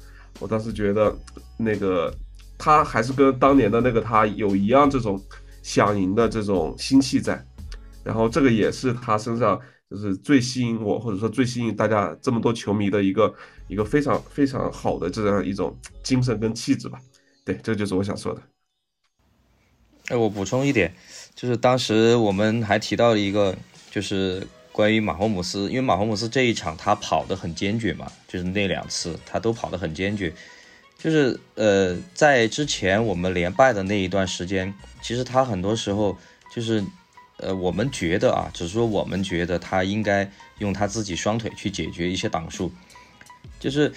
我当时觉得那个他还是跟当年的那个他有一样这种想赢的这种心气在，然后这个也是他身上就是最吸引我，或者说最吸引大家这么多球迷的一个一个非常非常好的这样一种精神跟气质吧。对，这就是我想说的。哎，我补充一点，就是当时我们还提到了一个，就是关于马霍姆斯，因为马霍姆斯这一场他跑得很坚决嘛，就是那两次他都跑得很坚决，就是呃，在之前我们连败的那一段时间，其实他很多时候就是呃，我们觉得啊，只是说我们觉得他应该用他自己双腿去解决一些挡数，就是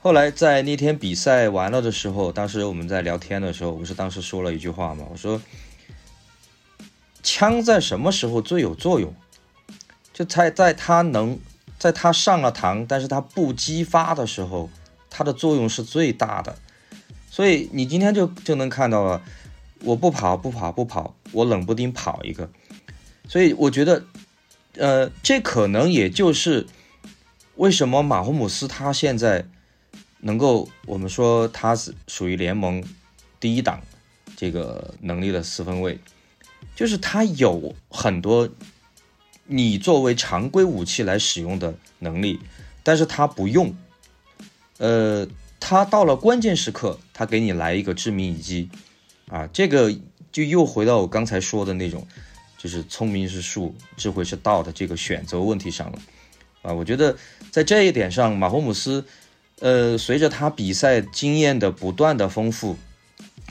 后来在那天比赛完了的时候，当时我们在聊天的时候，我不是当时说了一句话嘛，我说枪在什么时候最有作用？就在在它能在它上了膛，但是它不激发的时候，它的作用是最大的。所以你今天就就能看到了，我不跑不跑不跑，我冷不丁跑一个。所以我觉得，呃，这可能也就是为什么马霍姆斯他现在能够，我们说他是属于联盟第一档这个能力的四分卫，就是他有很多你作为常规武器来使用的能力，但是他不用，呃，他到了关键时刻，他给你来一个致命一击，啊，这个就又回到我刚才说的那种。就是聪明是术，智慧是道的这个选择问题上了，啊。我觉得在这一点上，马霍姆斯，呃，随着他比赛经验的不断的丰富，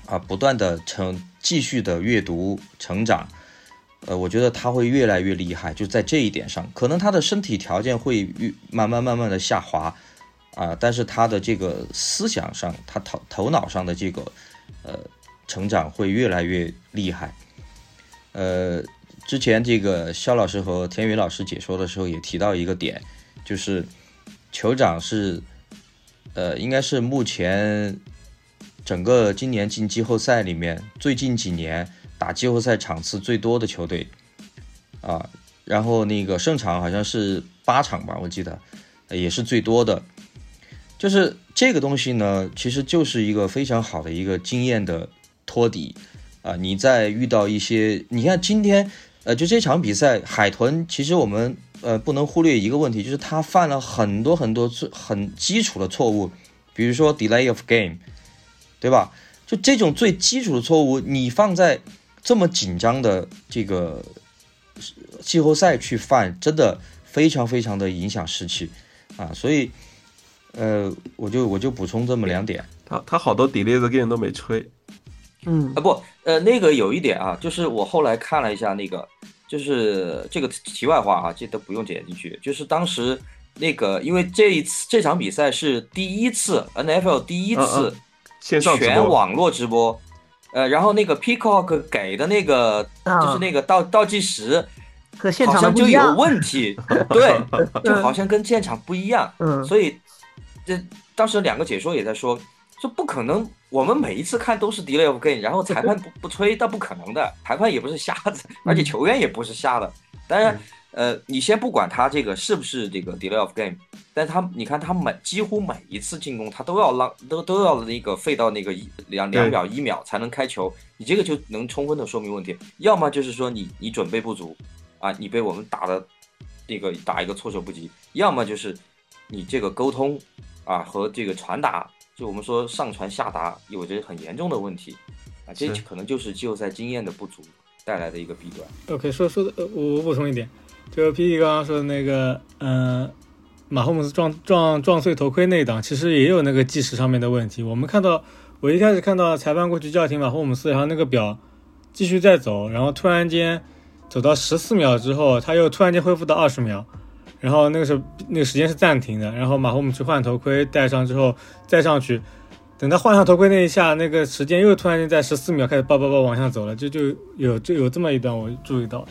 啊，不断的成继续的阅读成长，呃，我觉得他会越来越厉害。就在这一点上，可能他的身体条件会越慢慢慢慢的下滑，啊，但是他的这个思想上，他头头脑上的这个，呃，成长会越来越厉害。呃，之前这个肖老师和田宇老师解说的时候也提到一个点，就是酋长是，呃，应该是目前整个今年进季后赛里面最近几年打季后赛场次最多的球队啊。然后那个胜场好像是八场吧，我记得也是最多的。就是这个东西呢，其实就是一个非常好的一个经验的托底。啊，你在遇到一些，你看今天，呃，就这场比赛，海豚其实我们呃不能忽略一个问题，就是他犯了很多很多最很基础的错误，比如说 delay of game，对吧？就这种最基础的错误，你放在这么紧张的这个季后赛去犯，真的非常非常的影响士气啊！所以，呃，我就我就补充这么两点。他他好多 delay the game 都没吹。嗯啊不，呃，那个有一点啊，就是我后来看了一下那个，就是这个题外话啊，这都不用剪进去。就是当时那个，因为这一次这场比赛是第一次 NFL 第一次线上全网络直播，呃，然后那个 Peacock 给的那个就是那个倒倒计时，和现好像就有。问题，(laughs) 对，就好像跟现场不一样。嗯，所以这当时两个解说也在说，说不可能，我们每一次看都是 delay of game，然后裁判不不吹，那不可能的，裁判也不是瞎子，而且球员也不是瞎的。当然，呃，你先不管他这个是不是这个 delay of game，但他你看他每几乎每一次进攻，他都要浪都都要那个费到那个一两两秒一秒才能开球，你这个就能充分的说明问题。要么就是说你你准备不足啊，你被我们打的那个打一个措手不及；要么就是你这个沟通啊和这个传达，就我们说上传下达有着很严重的问题啊，这可能就是季后赛经验的不足带来的一个弊端。OK，说说的，呃我我补充一点，就 P D 刚刚说的那个，嗯、马霍姆斯撞撞撞碎头盔那一档，其实也有那个计时上面的问题。我们看到，我一开始看到裁判过去叫停马霍姆斯，然后那个表继续在走，然后突然间走到十四秒之后，他又突然间恢复到二十秒，然后那个时候那个时间是暂停的，然后马霍姆斯换头盔戴上之后再上去。等他换上头盔那一下，那个时间又突然间在十四秒开始叭叭叭往下走了，就就有就有这么一段我注意到。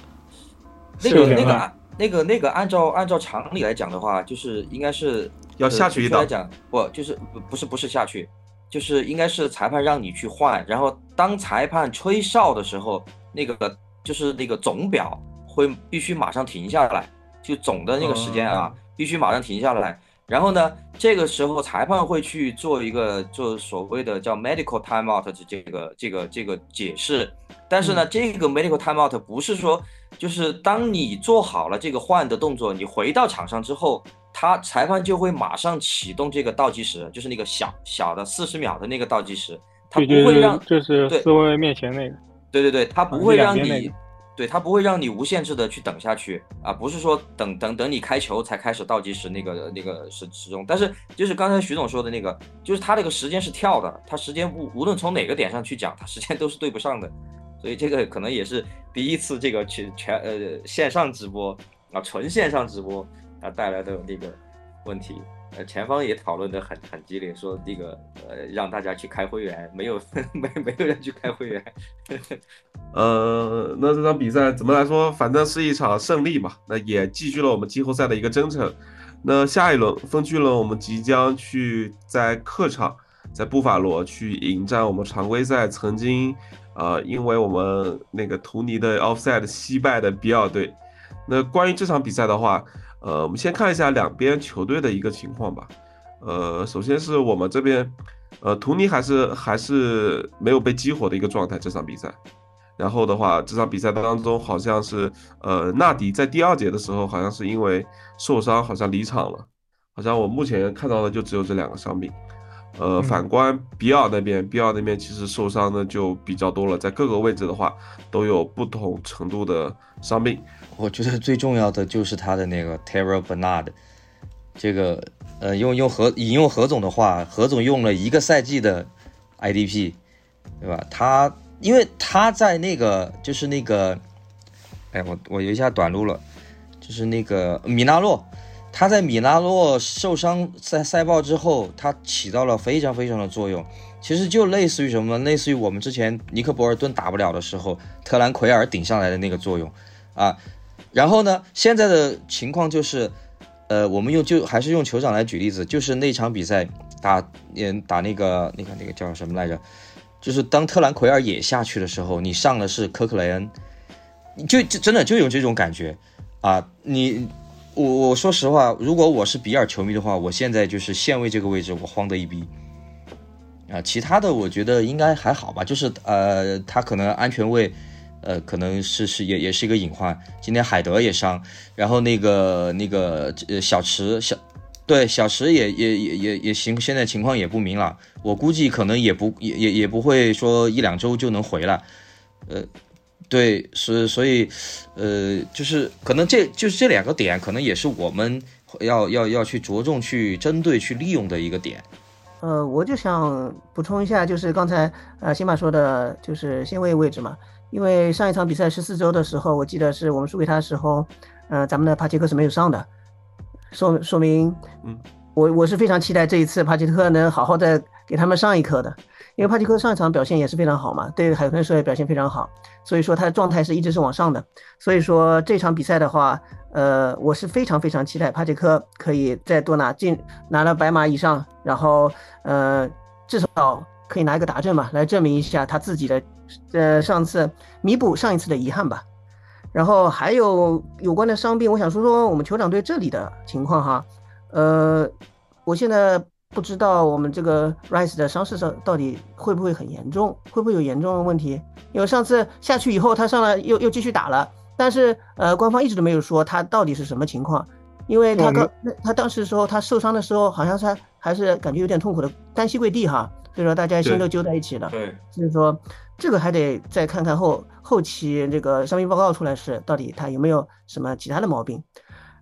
那个那个按那个那个按照按照常理来讲的话，就是应该是要下去一档呃来讲不就是不不是不是下去，就是应该是裁判让你去换，然后当裁判吹哨的时候，那个就是那个总表会必须马上停下来，就总的那个时间啊，必须马上停下来。然后呢，这个时候裁判会去做一个做所谓的叫 medical timeout 的这个这个这个解释，但是呢，这个 medical timeout 不是说就是当你做好了这个换的动作，你回到场上之后，他裁判就会马上启动这个倒计时，就是那个小小的四十秒的那个倒计时，他不会让就是对四位面前那个，对对对，他不啊会让你对他不会让你无限制的去等下去啊，不是说等等等你开球才开始倒计时那个那个时时钟，但是就是刚才徐总说的那个，就是他这个时间是跳的，他时间无无论从哪个点上去讲，他时间都是对不上的，所以这个可能也是第一次这个全全呃线上直播啊纯线上直播啊带来的那个问题。呃，前方也讨论的很很激烈，说那个呃让大家去开会员，没有 (laughs) 没没有人去开会员。(laughs) 呃，那这场比赛怎么来说？反正是一场胜利嘛，那也继续了我们季后赛的一个征程。那下一轮分区轮，我们即将去在客场，在布法罗去迎战我们常规赛曾经，呃，因为我们那个图尼的 offside 惜败的比尔队。那关于这场比赛的话，呃，我们先看一下两边球队的一个情况吧。呃，首先是我们这边，呃，图尼还是还是没有被激活的一个状态，这场比赛。然后的话，这场比赛当中好像是，呃，纳迪在第二节的时候好像是因为受伤，好像离场了。好像我目前看到的就只有这两个伤病。呃，反观比尔那边，比尔那边其实受伤的就比较多了，在各个位置的话都有不同程度的伤病。我觉得最重要的就是他的那个 Terrell Bernard，这个呃，用用何引用何总的话，何总用了一个赛季的 IDP，对吧？他因为他在那个就是那个，哎，我我有一下短路了，就是那个米纳洛，他在米拉洛受伤在赛爆之后，他起到了非常非常的作用。其实就类似于什么？类似于我们之前尼克博尔顿打不了的时候，特兰奎尔顶上来的那个作用啊。然后呢，现在的情况就是，呃，我们用就还是用酋长来举例子，就是那场比赛打嗯打那个那个那个叫什么来着？就是当特兰奎尔也下去的时候，你上的是科克雷恩，你就就真的就有这种感觉啊！你我我说实话，如果我是比尔球迷的话，我现在就是线位这个位置我慌得一逼。啊，其他的我觉得应该还好吧，就是呃，他可能安全位，呃，可能是是也也是一个隐患。今天海德也伤，然后那个那个呃小池小，对小池也也也也也行，现在情况也不明朗，我估计可能也不也也也不会说一两周就能回来，呃，对，是所以呃，就是可能这就是这两个点，可能也是我们要要要去着重去针对去利用的一个点。呃，我就想补充一下，就是刚才呃辛巴说的，就是先位位置嘛。因为上一场比赛十四周的时候，我记得是我们输给他的时候，呃，咱们的帕切克是没有上的，说说明，嗯，我我是非常期待这一次帕切克能好好的给他们上一课的，因为帕切克上一场表现也是非常好嘛，对海豚社也表现非常好，所以说他的状态是一直是往上的，所以说这场比赛的话，呃，我是非常非常期待帕切克可以再多拿进拿了白马以上，然后呃至少可以拿一个达阵嘛，来证明一下他自己的，呃上次弥补上一次的遗憾吧。然后还有有关的伤病，我想说说我们酋长队这里的情况哈，呃，我现在不知道我们这个 Rice 的伤势到到底会不会很严重，会不会有严重的问题？因为上次下去以后他上来又又继续打了，但是呃官方一直都没有说他到底是什么情况，因为他刚他当时的时候他受伤的时候好像是还还是感觉有点痛苦的单膝跪地哈，所以说大家心都揪在一起了。对，所以说这个还得再看看后后期这个伤病报告出来是到底他有没有什么其他的毛病。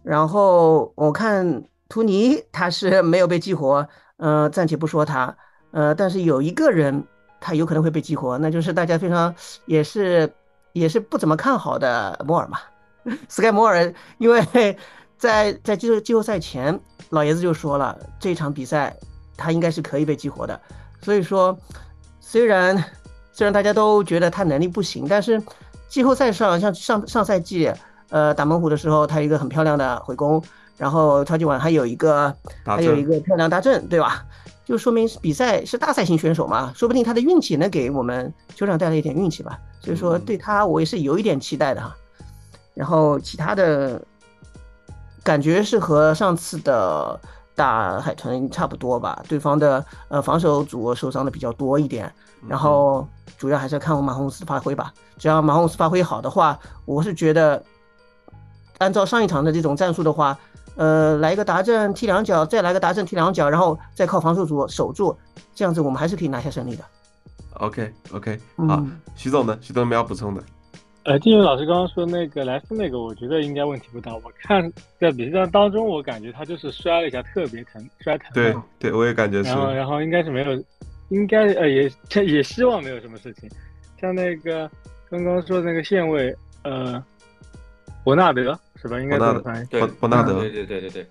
然后我看图尼他是没有被激活，呃，暂且不说他，呃，但是有一个人他有可能会被激活，那就是大家非常也是也是不怎么看好的摩尔嘛，(laughs) Sky 摩尔，因为在在季后季后赛前，老爷子就说了这场比赛他应该是可以被激活的，所以说虽然。虽然大家都觉得他能力不行，但是季后赛上像上上赛季，呃，打猛虎的时候，他一个很漂亮的回攻，然后超级碗还有一个还有一个漂亮大阵，对吧？就说明比赛是大赛型选手嘛，说不定他的运气能给我们酋长带来一点运气吧。所以说对他我也是有一点期待的哈。然后其他的感觉是和上次的打海豚差不多吧，对方的呃防守组受伤的比较多一点。然后主要还是要看我马洪斯发挥吧。只要马洪斯发挥好的话，我是觉得，按照上一场的这种战术的话，呃，来一个达阵踢两脚，再来个达阵踢两脚，然后再靠防守组守住，这样子我们还是可以拿下胜利的。OK OK，好，嗯徐总呢？徐总有没有要补充的？呃，金勇老师刚刚说那个莱斯那个，我觉得应该问题不大。我看在比赛当中，我感觉他就是摔了一下，特别疼，摔疼。对对，我也感觉是然。后然后应该是没有，应该呃也也希望没有什么事情。像那个刚刚说的那个线位，呃，伯纳德是吧？应该伯纳德这么翻译。对伯伯纳德对对对对对，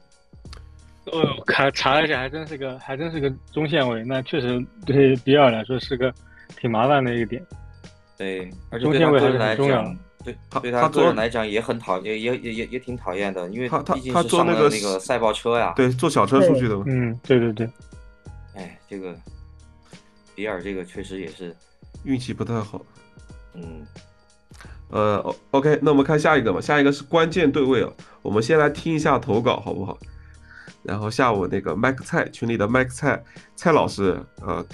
哦，看查了一下，还真是个还真是个中线位，那确实对比尔来说是个挺麻烦的一个点。对，而且中对他个人线位还是很来讲重要，对他对他个人来讲也很讨厌，也也也也挺讨厌的，因为他他毕竟他是上了坐那个那个赛豹车呀。对，坐小车出去的嘛。嗯，对对对，哎，这个比尔这个确实也是，运气不太好。嗯，呃，OK，那我们看下一个吧。下一个是关键对位啊，我们先来听一下投稿好不好？然后下午那个麦克蔡群里的麦克蔡蔡老师，呃，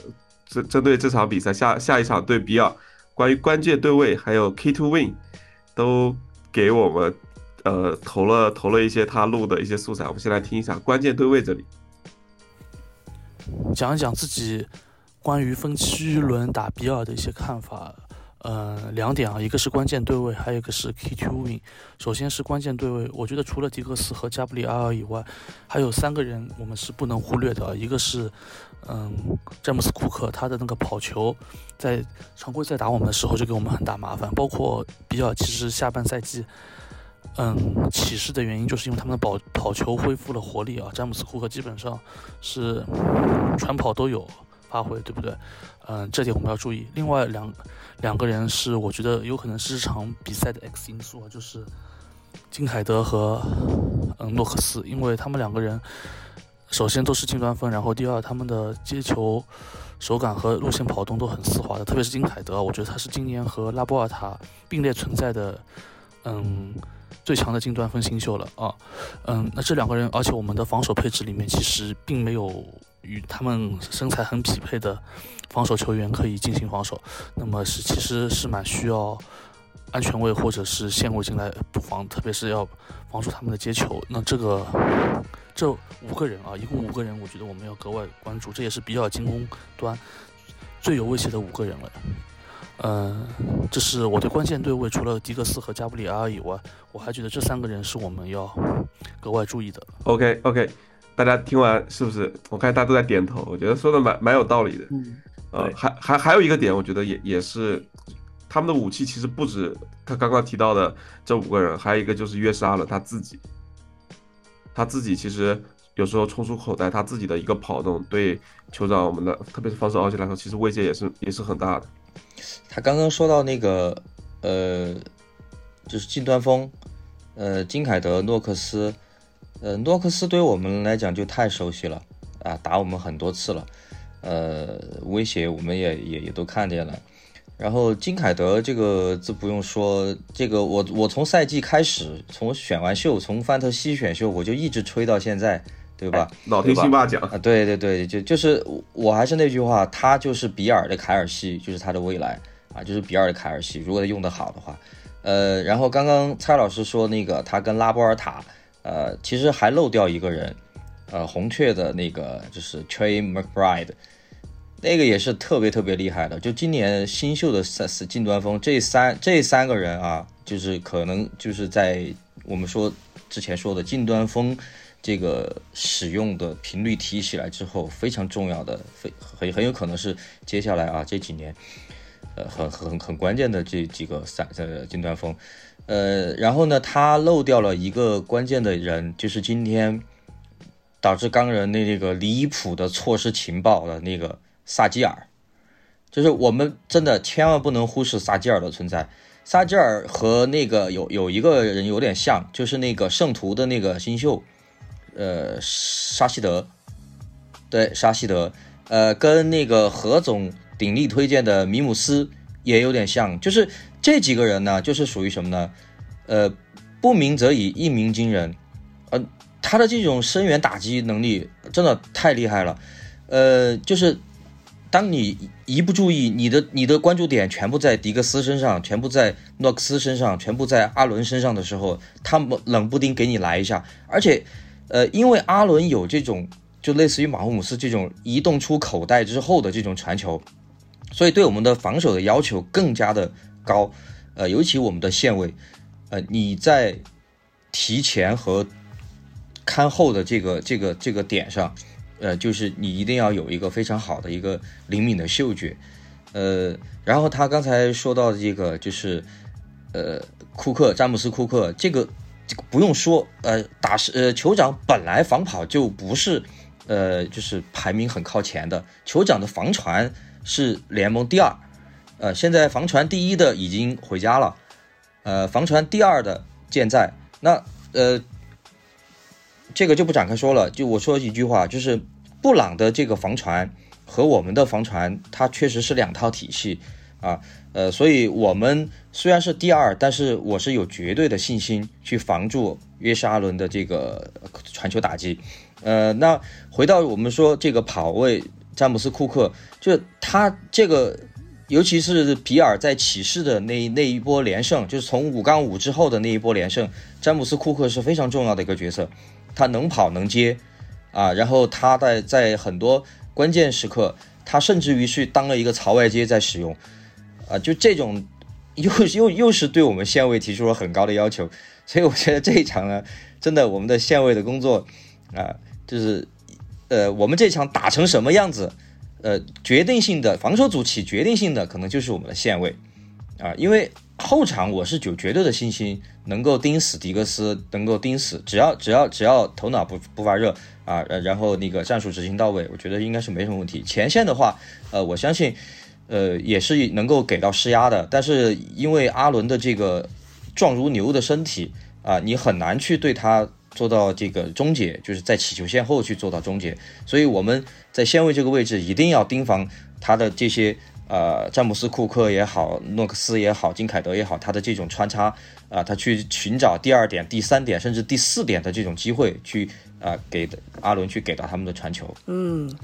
针针对这场比赛下下一场对比尔，关于关键对位还有 Key to Win，都给我们呃投了投了一些他录的一些素材。我们先来听一下关键对位这里。讲一讲自己关于分区轮打比尔的一些看法。呃，两点啊，一个是关键对位，还有一个是 key to win。首先是关键对位，我觉得除了迪克斯和加布里埃尔以外，还有三个人我们是不能忽略的。一个是，嗯，詹姆斯库克，他的那个跑球，在常规赛打我们的时候就给我们很大麻烦。包括比尔，其实下半赛季，嗯，起势的原因就是因为他们的跑跑球恢复了活力啊。詹姆斯库克基本上是全跑都有发挥，对不对？嗯，这点我们要注意。另外两两个人是我觉得有可能是这场比赛的 X 因素啊，就是金凯德和嗯诺克斯，因为他们两个人首先都是近端锋，然后第二他们的接球手感和路线跑动都很丝滑的，特别是金凯德，我觉得他是今年和拉波尔塔并列存在的嗯最强的近端锋新秀了啊。嗯，那这两个人，而且我们的防守配置里面其实并没有。与他们身材很匹配的防守球员可以进行防守，那么是其实是蛮需要安全位或者是线位进来补防，特别是要防住他们的接球。那这个这五个人啊，一共五个人，我觉得我们要格外关注，这也是比较进攻端最有威胁的五个人了。嗯，这是我对关键对位，除了迪克斯和加布里埃尔以外，我还觉得这三个人是我们要格外注意的。OK OK。大家听完是不是？我看大家都在点头，我觉得说的蛮蛮有道理的。嗯，呃，还还还有一个点，我觉得也也是，他们的武器其实不止他刚刚提到的这五个人，还有一个就是约沙了他自己，他自己其实有时候冲出口袋，他自己的一个跑动对酋长我们的，特别是防守奥奇来说，其实威胁也是也是很大的。他刚刚说到那个呃，就是近端锋，呃，金凯德、诺克斯。呃，诺克斯对于我们来讲就太熟悉了啊，打我们很多次了，呃，威胁我们也也也都看见了。然后金凯德这个字不用说，这个我我从赛季开始，从选完秀，从范特西选秀，我就一直吹到现在，对吧？老听星霸奖啊，对对对，就就是我还是那句话，他就是比尔的凯尔西，就是他的未来啊，就是比尔的凯尔西，如果他用得好的话，呃，然后刚刚蔡老师说那个他跟拉波尔塔。呃，其实还漏掉一个人，呃，红雀的那个就是 Trey McBride，那个也是特别特别厉害的。就今年新秀的三四近端锋，这三这三个人啊，就是可能就是在我们说之前说的近端锋这个使用的频率提起来之后，非常重要的，非很很有可能是接下来啊这几年，呃，很很很关键的这几个三呃近端锋。呃，然后呢，他漏掉了一个关键的人，就是今天导致钢人那那个离谱的错失情报的那个萨基尔，就是我们真的千万不能忽视萨基尔的存在。萨基尔和那个有有一个人有点像，就是那个圣徒的那个新秀，呃，沙希德，对，沙希德，呃，跟那个何总鼎力推荐的米姆斯也有点像，就是。这几个人呢，就是属于什么呢？呃，不鸣则已，一鸣惊人。呃，他的这种声源打击能力真的太厉害了。呃，就是当你一不注意，你的你的关注点全部在迪克斯身上，全部在诺克斯身上，全部在阿伦身上的时候，他们冷不丁给你来一下。而且，呃，因为阿伦有这种就类似于马霍姆斯这种移动出口袋之后的这种传球，所以对我们的防守的要求更加的。高，呃，尤其我们的线位，呃，你在提前和看后的这个这个这个点上，呃，就是你一定要有一个非常好的一个灵敏的嗅觉，呃，然后他刚才说到的这个就是，呃，库克詹姆斯库克这个这个不用说，呃，打是呃酋长本来防跑就不是，呃，就是排名很靠前的，酋长的防传是联盟第二。呃，现在防传第一的已经回家了，呃，防传第二的健在。那呃，这个就不展开说了。就我说一句话，就是布朗的这个防传和我们的防传，它确实是两套体系啊。呃，所以我们虽然是第二，但是我是有绝对的信心去防住约什阿伦的这个传球打击。呃，那回到我们说这个跑位，詹姆斯库克，就他这个。尤其是比尔在骑士的那那一波连胜，就是从五杠五之后的那一波连胜，詹姆斯库克是非常重要的一个角色，他能跑能接，啊，然后他在在很多关键时刻，他甚至于去当了一个槽外接在使用，啊，就这种 (laughs) 又又又是对我们线位提出了很高的要求，所以我觉得这一场呢，真的我们的线位的工作啊，就是呃，我们这场打成什么样子，呃，决定性的防守组起决定性的可能就是我们的线位啊，因为后场我是有绝对的信心能够盯死迪格斯，能够盯死，只要只要只要头脑不不发热啊，然后那个战术执行到位，我觉得应该是没什么问题。前线的话，呃，我相信。呃，也是能够给到施压的，但是因为阿伦的这个壮如牛的身体啊，你很难去对他做到这个终结，就是在起球线后去做到终结。所以我们在线位这个位置一定要盯防他的这些呃詹姆斯库克也好，诺克斯也好，金凯德也好，他的这种穿插啊，他去寻找第二点、第三点甚至第四点的这种机会，去啊给阿伦去给到他们的传球。嗯。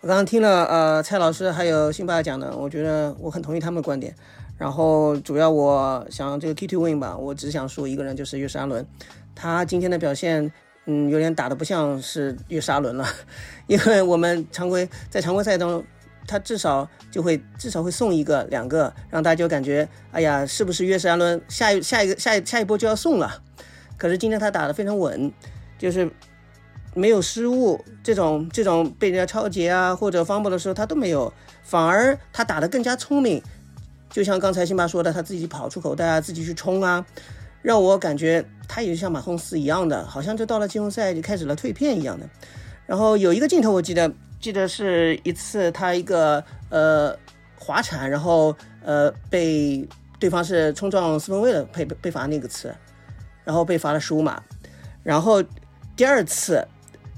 我刚刚听了呃蔡老师还有辛巴讲的，我觉得我很同意他们的观点。然后主要我想这个 K two win 吧，我只想说一个人，就是约沙伦。他今天的表现，嗯，有点打的不像是约沙伦了。(laughs) 因为我们常规在常规赛中，他至少就会至少会送一个两个，让大家就感觉，哎呀，是不是约沙伦下一下一个下一下一波就要送了？可是今天他打的非常稳，就是。没有失误，这种这种被人家超截啊，或者方博的时候他都没有，反而他打得更加聪明。就像刚才辛巴说的，他自己跑出口袋啊，自己去冲啊，让我感觉他也像马洪斯一样的，好像就到了季后赛就开始了蜕变一样的。然后有一个镜头我记得，记得是一次他一个呃滑铲，然后呃被对方是冲撞四分卫的被被罚那个次，然后被罚了十五码，然后第二次。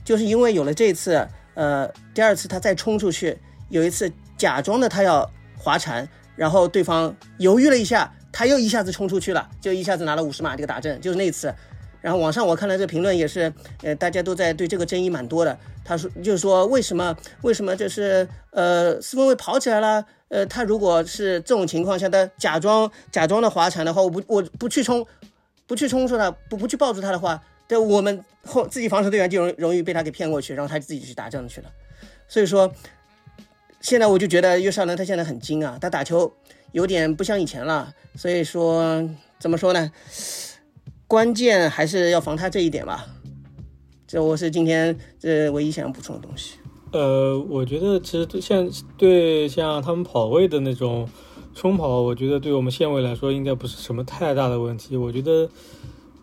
就是因为有了这次，呃，第二次他再冲出去，有一次假装的他要滑铲，然后对方犹豫了一下，他又一下子冲出去了，就一下子拿了五十码这个打正，就是那次。然后网上我看了这评论也是，呃，大家都在对这个争议蛮多的。他说就是说为什么为什么就是呃四分卫跑起来了，呃他如果是这种情况下他假装假装的滑铲的话，我不我不去冲，不去冲出他，不不去抱住他的话。对我们后自己防守队员就容容易被他给骗过去，然后他自己去打仗去了。所以说，现在我就觉得约沙伦他现在很精啊，他打球有点不像以前了。所以说，怎么说呢？关键还是要防他这一点吧。这我是今天这唯一想要补充的东西。呃，我觉得其实像对像他们跑位的那种冲跑，我觉得对我们线位来说应该不是什么太大的问题。我觉得。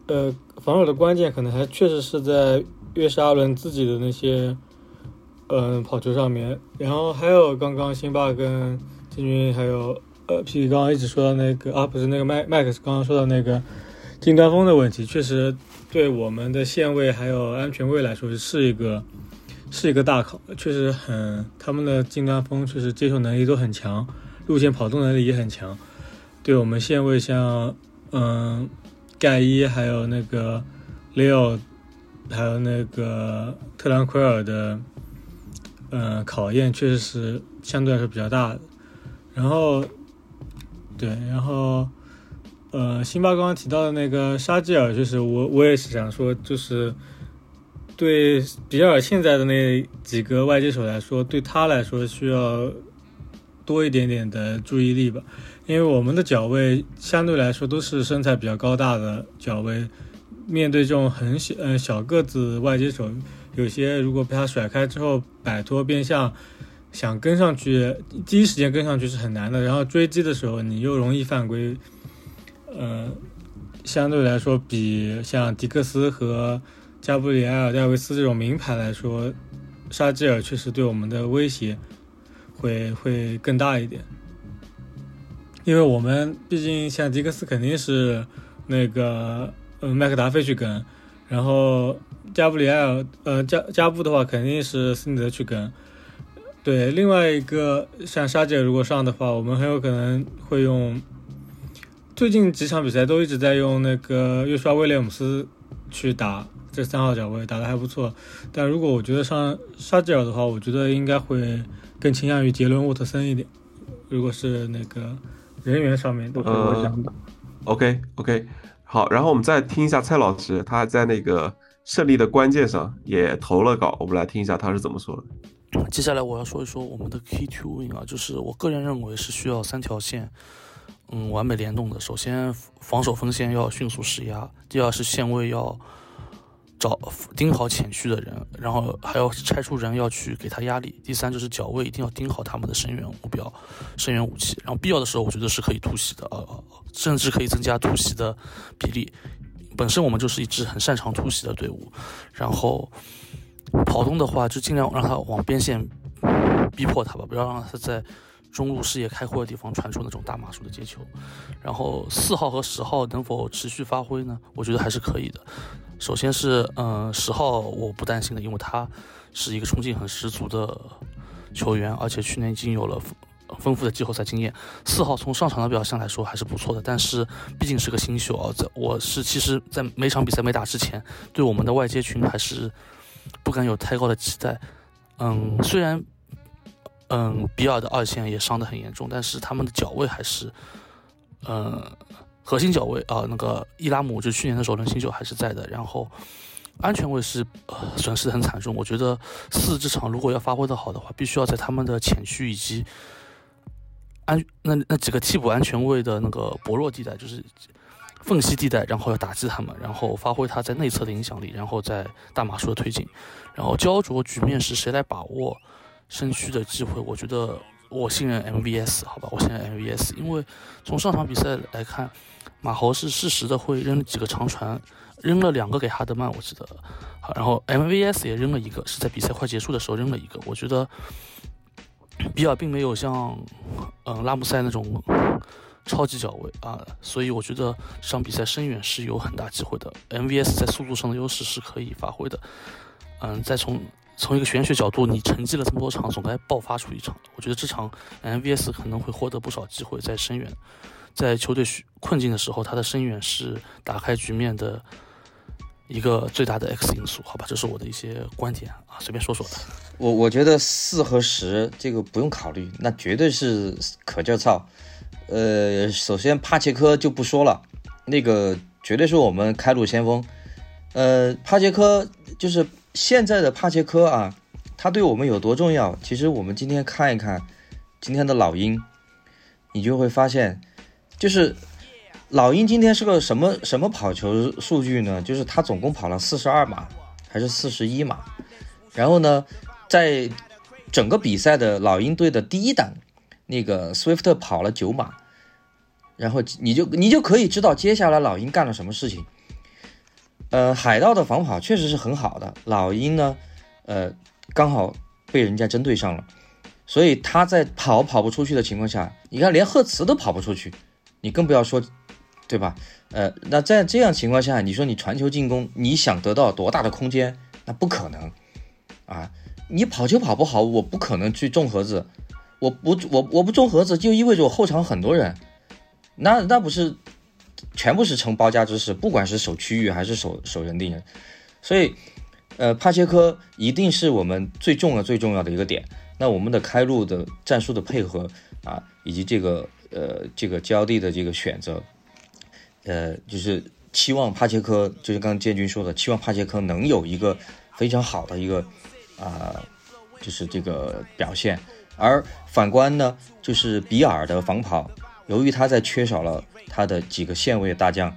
呃，防守的关键可能还确实是在约什阿伦自己的那些，嗯，跑球上面。然后还有刚刚辛巴跟金军还有呃皮皮刚刚一直说到那个啊，不是那个麦麦克斯刚刚说到那个近端锋的问题，确实对我们的线位还有安全位来说是一个是一个大考。确实很，他们的近端锋确实接受能力都很强，路线跑动能力也很强。对我们线位像嗯。盖伊还有那个雷奥，还有那个特兰奎尔的，嗯，考验确实是相对来说比较大的。然后，对，然后，呃，辛巴刚刚提到的那个沙基尔，就是我我也是想说，就是对比尔现在的那几个外接手来说，对他来说需要多一点点的注意力吧。因为我们的脚位相对来说都是身材比较高大的脚位，面对这种很小呃小个子外接手，有些如果被他甩开之后摆脱变向，想跟上去第一时间跟上去是很难的。然后追击的时候你又容易犯规，呃，相对来说比像迪克斯和加布里埃尔戴维斯这种名牌来说，沙基尔确实对我们的威胁会会更大一点。因为我们毕竟像迪克斯肯定是那个嗯麦克达菲去跟，然后加布里埃尔呃加加布的话肯定是斯尼德去跟，对另外一个像沙姐如果上的话，我们很有可能会用最近几场比赛都一直在用那个约刷威廉姆斯去打这三号脚位打得还不错，但如果我觉得上沙吉尔的话，我觉得应该会更倾向于杰伦沃特森一点，如果是那个。人员上面都是我想的。OK OK，好，然后我们再听一下蔡老师，他在那个胜利的关键上也投了稿，我们来听一下他是怎么说的。(clears throat) 接下来我要说一说我们的 key to win 啊，就是我个人认为是需要三条线，嗯，完美联动的。首先，防守锋线要迅速施压；第二是线位要找盯好前区的人，然后还要拆出人要去给他压力；第三就是脚位一定要盯好他们的生源目标、生源武器。然后必要的时候，我觉得是可以突袭的，呃，甚至可以增加突袭的比例。本身我们就是一支很擅长突袭的队伍，然后。跑动的话，就尽量让他往边线逼迫他吧，不要让他在中路视野开阔的地方传出那种大码数的接球。然后四号和十号能否持续发挥呢？我觉得还是可以的。首先是，嗯，十号我不担心的，因为他是一个冲劲很十足的球员，而且去年已经有了丰富的季后赛经验。四号从上场的表现来说还是不错的，但是毕竟是个新秀啊，在我是其实，在每场比赛没打之前，对我们的外接群还是。不敢有太高的期待，嗯，虽然，嗯，比尔的二线也伤得很严重，但是他们的脚位还是，嗯，核心脚位啊，那个伊拉姆就去年的首轮新秀还是在的，然后安全位是损失的很惨重。我觉得四这场如果要发挥的好的话，必须要在他们的前区以及安那那几个替补安全位的那个薄弱地带，就是。缝隙地带，然后要打击他们，然后发挥他在内侧的影响力，然后在大马术的推进，然后焦灼局面是谁来把握身躯的机会？我觉得我信任 MVS，好吧，我信任 MVS，因为从上场比赛来看，马猴是适时的会扔几个长传，扔了两个给哈德曼，我记得，好，然后 MVS 也扔了一个，是在比赛快结束的时候扔了一个，我觉得比尔并没有像嗯拉姆塞那种。超级脚位啊，所以我觉得这场比赛深远是有很大机会的。MVS 在速度上的优势是可以发挥的。嗯，再从从一个玄学角度，你沉寂了这么多场，总该爆发出一场。我觉得这场 MVS 可能会获得不少机会，在深远，在球队困境的时候，他的深远是打开局面的一个最大的 X 因素。好吧，这是我的一些观点啊，随便说说的。我我觉得四和十这个不用考虑，那绝对是可劲操。呃，首先帕切科就不说了，那个绝对是我们开路先锋。呃，帕切科就是现在的帕切科啊，他对我们有多重要？其实我们今天看一看今天的老鹰，你就会发现，就是老鹰今天是个什么什么跑球数据呢？就是他总共跑了四十二码还是四十一码？然后呢，在整个比赛的老鹰队的第一档。那个 Swift 跑了九码，然后你就你就可以知道接下来老鹰干了什么事情。呃，海盗的防跑确实是很好的，老鹰呢，呃，刚好被人家针对上了，所以他在跑跑不出去的情况下，你看连赫茨都跑不出去，你更不要说，对吧？呃，那在这样情况下，你说你传球进攻，你想得到多大的空间？那不可能啊！你跑球跑不好，我不可能去中盒子。我不我我不中盒子，就意味着我后场很多人，那那不是全部是成包夹之势，不管是守区域还是守守人定人，所以，呃，帕切科一定是我们最重要最重要的一个点。那我们的开路的战术的配合啊，以及这个呃这个交地的这个选择，呃，就是期望帕切科，就是刚刚建军说的，期望帕切科能有一个非常好的一个啊，就是这个表现。而反观呢，就是比尔的防跑，由于他在缺少了他的几个线位大将，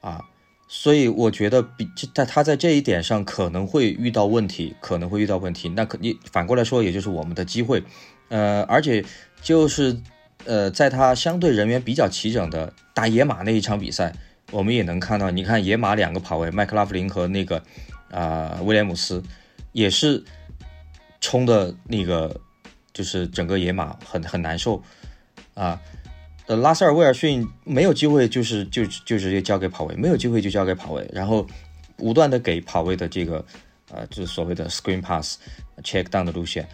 啊，所以我觉得比在他在这一点上可能会遇到问题，可能会遇到问题。那可你反过来说，也就是我们的机会，呃，而且就是呃，在他相对人员比较齐整的打野马那一场比赛，我们也能看到，你看野马两个跑位，麦克拉夫林和那个啊威廉姆斯也是冲的那个。就是整个野马很很难受，啊，呃，拉塞尔威尔逊没有机会，就是就就直接交给跑位，没有机会就交给跑位，然后不断的给跑位的这个，呃，就是所谓的 screen pass check down 的路线，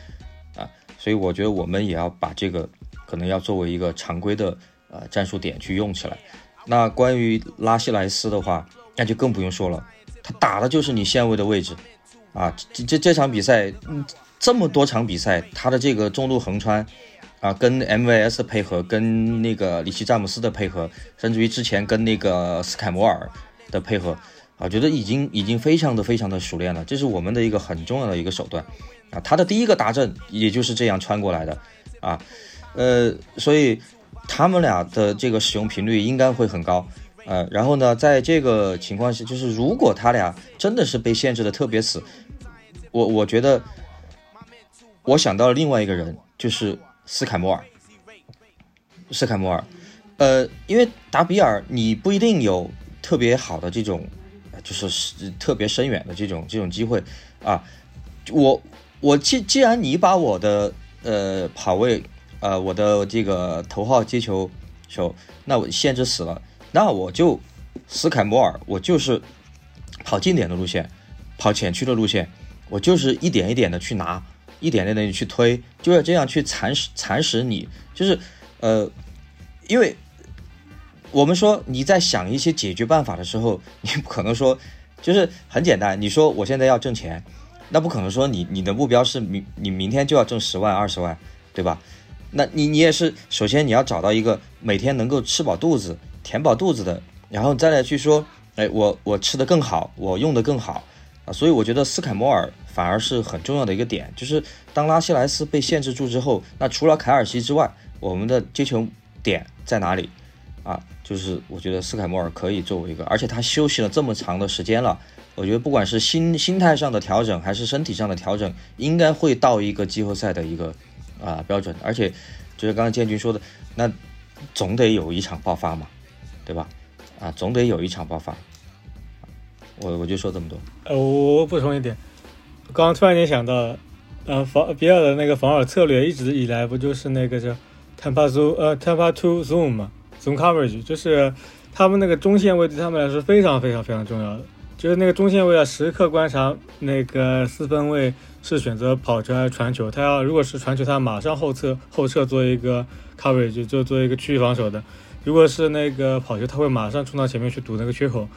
啊，所以我觉得我们也要把这个可能要作为一个常规的呃战术点去用起来。那关于拉希莱斯的话，那就更不用说了，他打的就是你线位的位置，啊，这这这场比赛，嗯。这么多场比赛，他的这个中路横穿，啊，跟 MVS 配合，跟那个里奇詹姆斯的配合，甚至于之前跟那个斯凯摩尔的配合，啊，觉得已经已经非常的非常的熟练了，这是我们的一个很重要的一个手段啊。他的第一个达阵也就是这样穿过来的啊，呃，所以他们俩的这个使用频率应该会很高。呃，然后呢，在这个情况下，就是如果他俩真的是被限制的特别死，我我觉得，我想到了另外一个人，就是斯凯摩尔。斯凯摩尔，呃，因为达比尔你不一定有特别好的这种，就是特别深远的这种这种机会啊。我我既既然你把我的呃跑位，呃我的这个头号接球手，那我限制死了。那我就斯凯摩尔，我就是跑近点的路线，跑前区的路线，我就是一点一点的去拿，一点点的去推，就要这样去蚕食蚕食你，就是呃，因为我们说你在想一些解决办法的时候，你不可能说就是很简单，你说我现在要挣钱，那不可能说你你的目标是明你明天就要挣十万二十万，对吧？那你你也是首先你要找到一个每天能够吃饱肚子。填饱肚子的，然后再来去说，哎，我我吃的更好，我用的更好啊，所以我觉得斯凯摩尔反而是很重要的一个点，就是当拉希莱斯被限制住之后，那除了凯尔西之外，我们的接球点在哪里啊？就是我觉得斯凯莫尔可以作为一个，而且他休息了这么长的时间了，我觉得不管是心心态上的调整，还是身体上的调整，应该会到一个季后赛的一个啊标准，而且就是刚刚建军说的，那总得有一场爆发嘛。对吧？啊，总得有一场爆发。我我就说这么多。呃，我补充一点，刚刚突然间想到，呃，防比尔的那个防守策略一直以来不就是那个叫 Tampa z o o 呃 Tampa to Zoom 嘛，Zoom Coverage，就是他们那个中线位对他们来说非常非常非常重要的，就是那个中线位要时刻观察那个四分位是选择跑球还是传球，他要如果是传球，他马上后撤后撤做一个 Coverage，就做一个区域防守的。如果是那个跑球，他会马上冲到前面去堵那个缺口，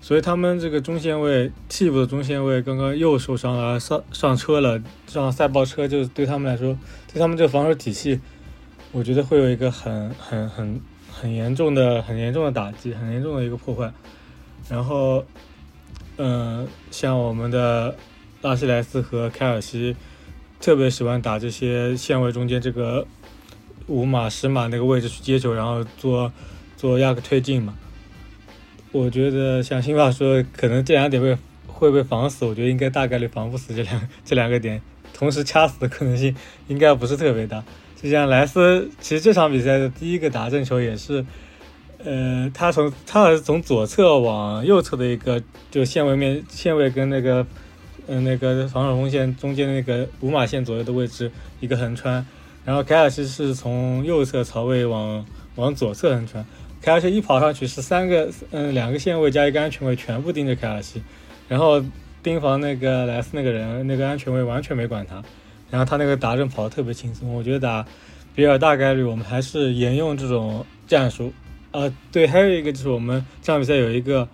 所以他们这个中线位替补的中线位刚刚又受伤了，上上车了，上赛豹车，就对他们来说，对他们这个防守体系，我觉得会有一个很很很很严重的、很严重的打击，很严重的一个破坏。然后，嗯，像我们的拉希莱斯和凯尔西，特别喜欢打这些线位中间这个。五码十码那个位置去接球，然后做做压克推进嘛。我觉得像辛巴说，可能这两点会会被防死。我觉得应该大概率防不死这两 (laughs) 这两个点，同时掐死的可能性应该不是特别大。就像莱斯，其实这场比赛的第一个打正球也是，呃，他从他好像是从左侧往右侧的一个就线位面线位跟那个嗯那个防守锋线中间那个五码线左右的位置一个横穿。然后凯尔西是从右侧槽位往往左侧横穿，凯尔西一跑上去是三个嗯两个线位加一个安全位全部盯着凯尔西，然后盯防那个莱斯那个人那个安全位完全没管他，然后他那个达阵跑得特别轻松。我觉得打比尔大概率我们还是沿用这种战术啊。对，还有一个就是我们这场比赛有一个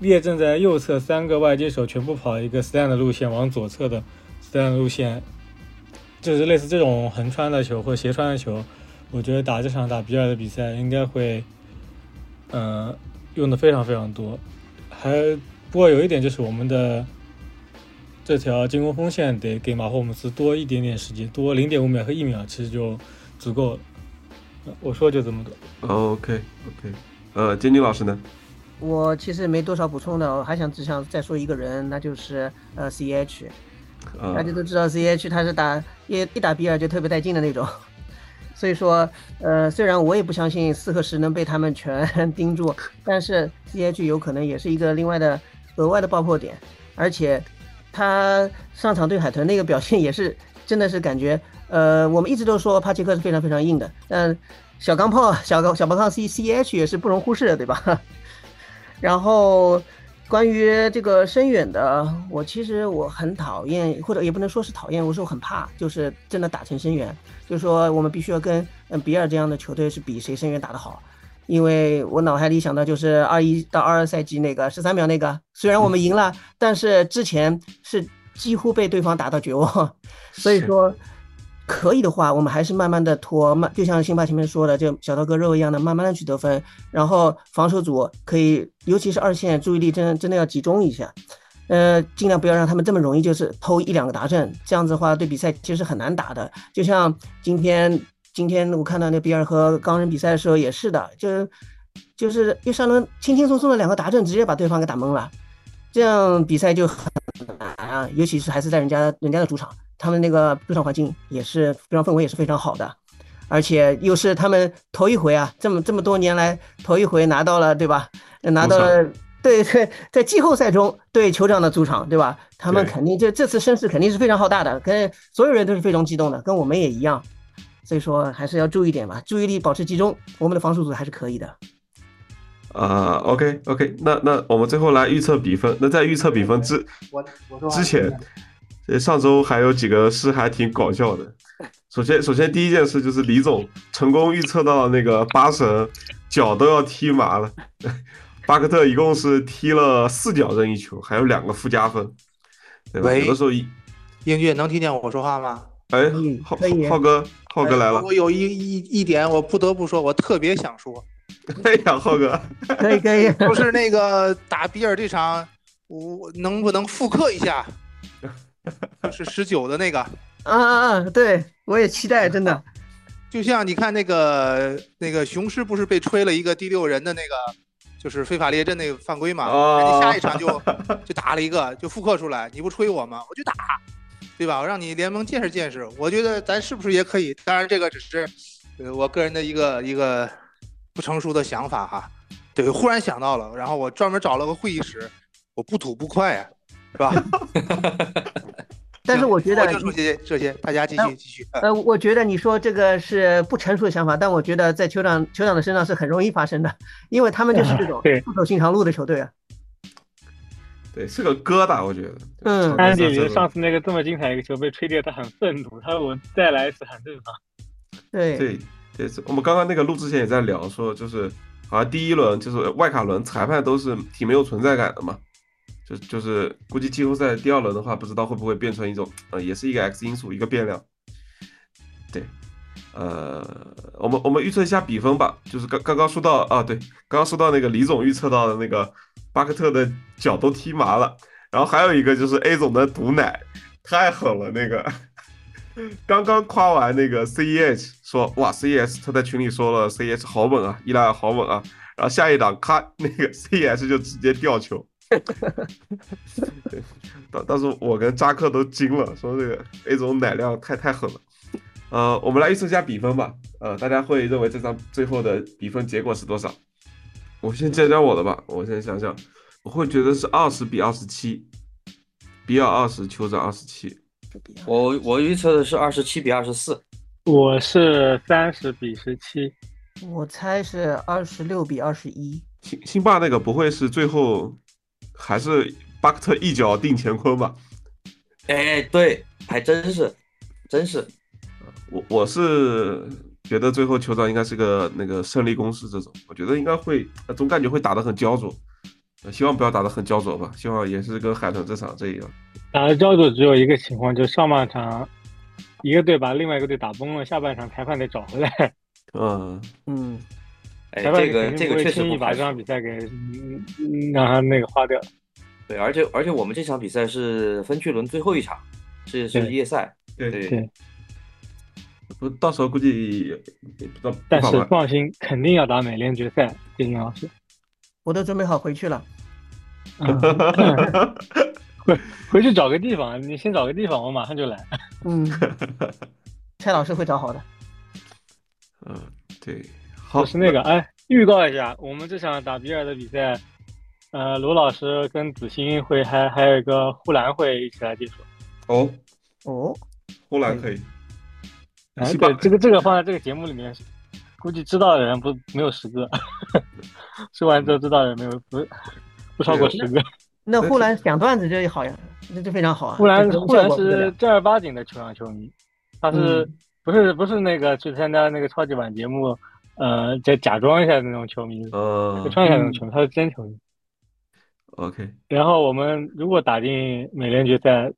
列阵在右侧三个外接手全部跑一个 stand 的路线，往左侧的 stand 路线。就是类似这种横穿的球或斜穿的球，我觉得打这场打比尔的比赛应该会，嗯，用的非常非常多。还不过有一点就是我们的这条进攻锋线得给马霍姆斯多一点点时间，多零点五秒和一秒，其实就足够了。我说就这么多。OK OK，呃，金军老师呢？我其实没多少补充的，我还想只想再说一个人，那就是呃 CH。大家都知道，C H 他是打一一打比尔就特别带劲的那种，所以说，呃，虽然我也不相信四和十能被他们全 (laughs) 盯住，但是 C H 有可能也是一个另外的额外的爆破点，而且他上场对海豚那个表现也是真的是感觉，呃，我们一直都说帕奇克是非常非常硬的，但小钢炮小钢小钢炮 C C H 也是不容忽视的，对吧？(laughs) 然后。关于这个深远的，我其实我很讨厌，或者也不能说是讨厌，我说我很怕，就是真的打成深远，就是说我们必须要跟嗯比尔这样的球队是比谁深远打得好，因为我脑海里想到就是二一到二二赛季那个十三秒那个，虽然我们赢了，但是之前是几乎被对方打到绝望，(laughs) 所以说可以的话，我们还是慢慢的拖，慢就像辛巴前面说的，就小刀割肉一样的，慢慢的去得分。然后防守组可以，尤其是二线，注意力真真的要集中一下，呃，尽量不要让他们这么容易就是偷一两个达阵，这样子的话对比赛其实很难打的。就像今天今天我看到那比尔和钢人比赛的时候也是的，就是就是一上轮轻轻松松的两个达阵，直接把对方给打懵了，这样比赛就很难啊，尤其是还是在人家人家的主场。他们那个主场环境也是非常氛围也是非常好的，而且又是他们头一回啊，这么这么多年来头一回拿到了，对吧？拿到了，对对，在季后赛中对酋长的主场，对吧？他们肯定这这次声势肯定是非常浩大的，跟所有人都是非常激动的，跟我们也一样。所以说还是要注意点吧，注意力保持集中，我们的防守组还是可以的。啊，OK OK，那那我们最后来预测比分。那在预测比分之之前。上周还有几个事还挺搞笑的。首先，首先第一件事就是李总成功预测到那个八神脚都要踢麻了。(laughs) 巴克特一共是踢了四脚任意球，还有两个附加分，对吧？有的时候，英俊能听见我说话吗？哎，浩浩哥，浩哥来了。我有一一一点，我不得不说，我特别想说。哎呀，浩哥，可以可以，(laughs) 就是那个打比尔这场，我能不能复刻一下？(laughs) 是十九的那个啊啊啊！对我也期待，真的。(laughs) 就像你看那个那个雄狮不是被吹了一个第六人的那个，就是非法列阵那个犯规嘛？人家下一场就 (laughs) 就打了一个，就复刻出来。你不吹我吗？我就打，对吧？我让你联盟见识见识。我觉得咱是不是也可以？当然这个只是呃我个人的一个一个不成熟的想法哈。对，忽然想到了，然后我专门找了个会议室，我不吐不快呀。是吧？(laughs) 但是我觉得就说这些，这些大家继续继续。呃，我觉得你说这个是不成熟的想法，但我觉得在酋长酋长的身上是很容易发生的，因为他们就是这种不走寻常路的球队啊。对，是个疙瘩，我觉得。嗯，安迪上次那个这么精彩一个球被吹掉，他很愤怒，他说我再来一次很正常。对对对，我们刚刚那个录之前也在聊，说就是好像第一轮就是外卡轮裁判都是挺没有存在感的嘛。就就是估计季后赛第二轮的话，不知道会不会变成一种，呃，也是一个 X 因素，一个变量。对，呃，我们我们预测一下比分吧。就是刚刚刚说到啊，对，刚刚说到那个李总预测到的那个巴克特的脚都踢麻了，然后还有一个就是 A 总的毒奶太狠了，那个 (laughs) 刚刚夸完那个 CEH 说哇 CES 他在群里说了 CES 好稳啊，伊莱好稳啊，然后下一档咔那个 CES 就直接掉球。当当时我跟扎克都惊了，说这个 A 总奶量太太狠了。呃，我们来预测一下比分吧。呃，大家会认为这场最后的比分结果是多少？我先讲讲我的吧。我先想想，我会觉得是二十比二十七，比尔二十，酋长二十七。我我预测的是二十七比二十四。我是三十比十七。我猜是二十六比二十一。辛辛巴那个不会是最后？还是巴克特一脚定乾坤吧？哎，对，还真是，真是。我我是觉得最后酋长应该是个那个胜利公式这种，我觉得应该会，总感觉会打得很焦灼。希望不要打得很焦灼吧，希望也是跟海豚这场这一样。打的焦灼只有一个情况，就上半场一个队把另外一个队打崩了，下半场裁判得找回来。嗯嗯。哎，这个这个确实不把这场比赛给让他那个花掉。对，而且而且我们这场比赛是分区轮最后一场，是是夜赛。对对。不，到时候估计也不知道。但是放心，肯定要打美联决赛，金老师。我都准备好回去了。回回去找个地方，你先找个地方，我马上就来。嗯。蔡老师会找好的。(laughs) 嗯，对。就是那个，哎，预告一下，我们这场打比尔的比赛，呃，罗老师跟子欣会还还有一个呼兰会一起来解说。哦哦，呼兰可以。哎，对，这个这个放在这个节目里面，估计知道的人不没有十个，(laughs) 说完之后知道的人没有不不超过十个。那呼兰讲段子这好呀，那就非常好啊。呼兰呼兰是正儿八经的球场球迷，他是不是不是那个去参加那个超级碗节目？呃，再假装一下那种球迷，呃，装一下那种球迷，他是真球迷。OK。然后我们如果打进美联决赛，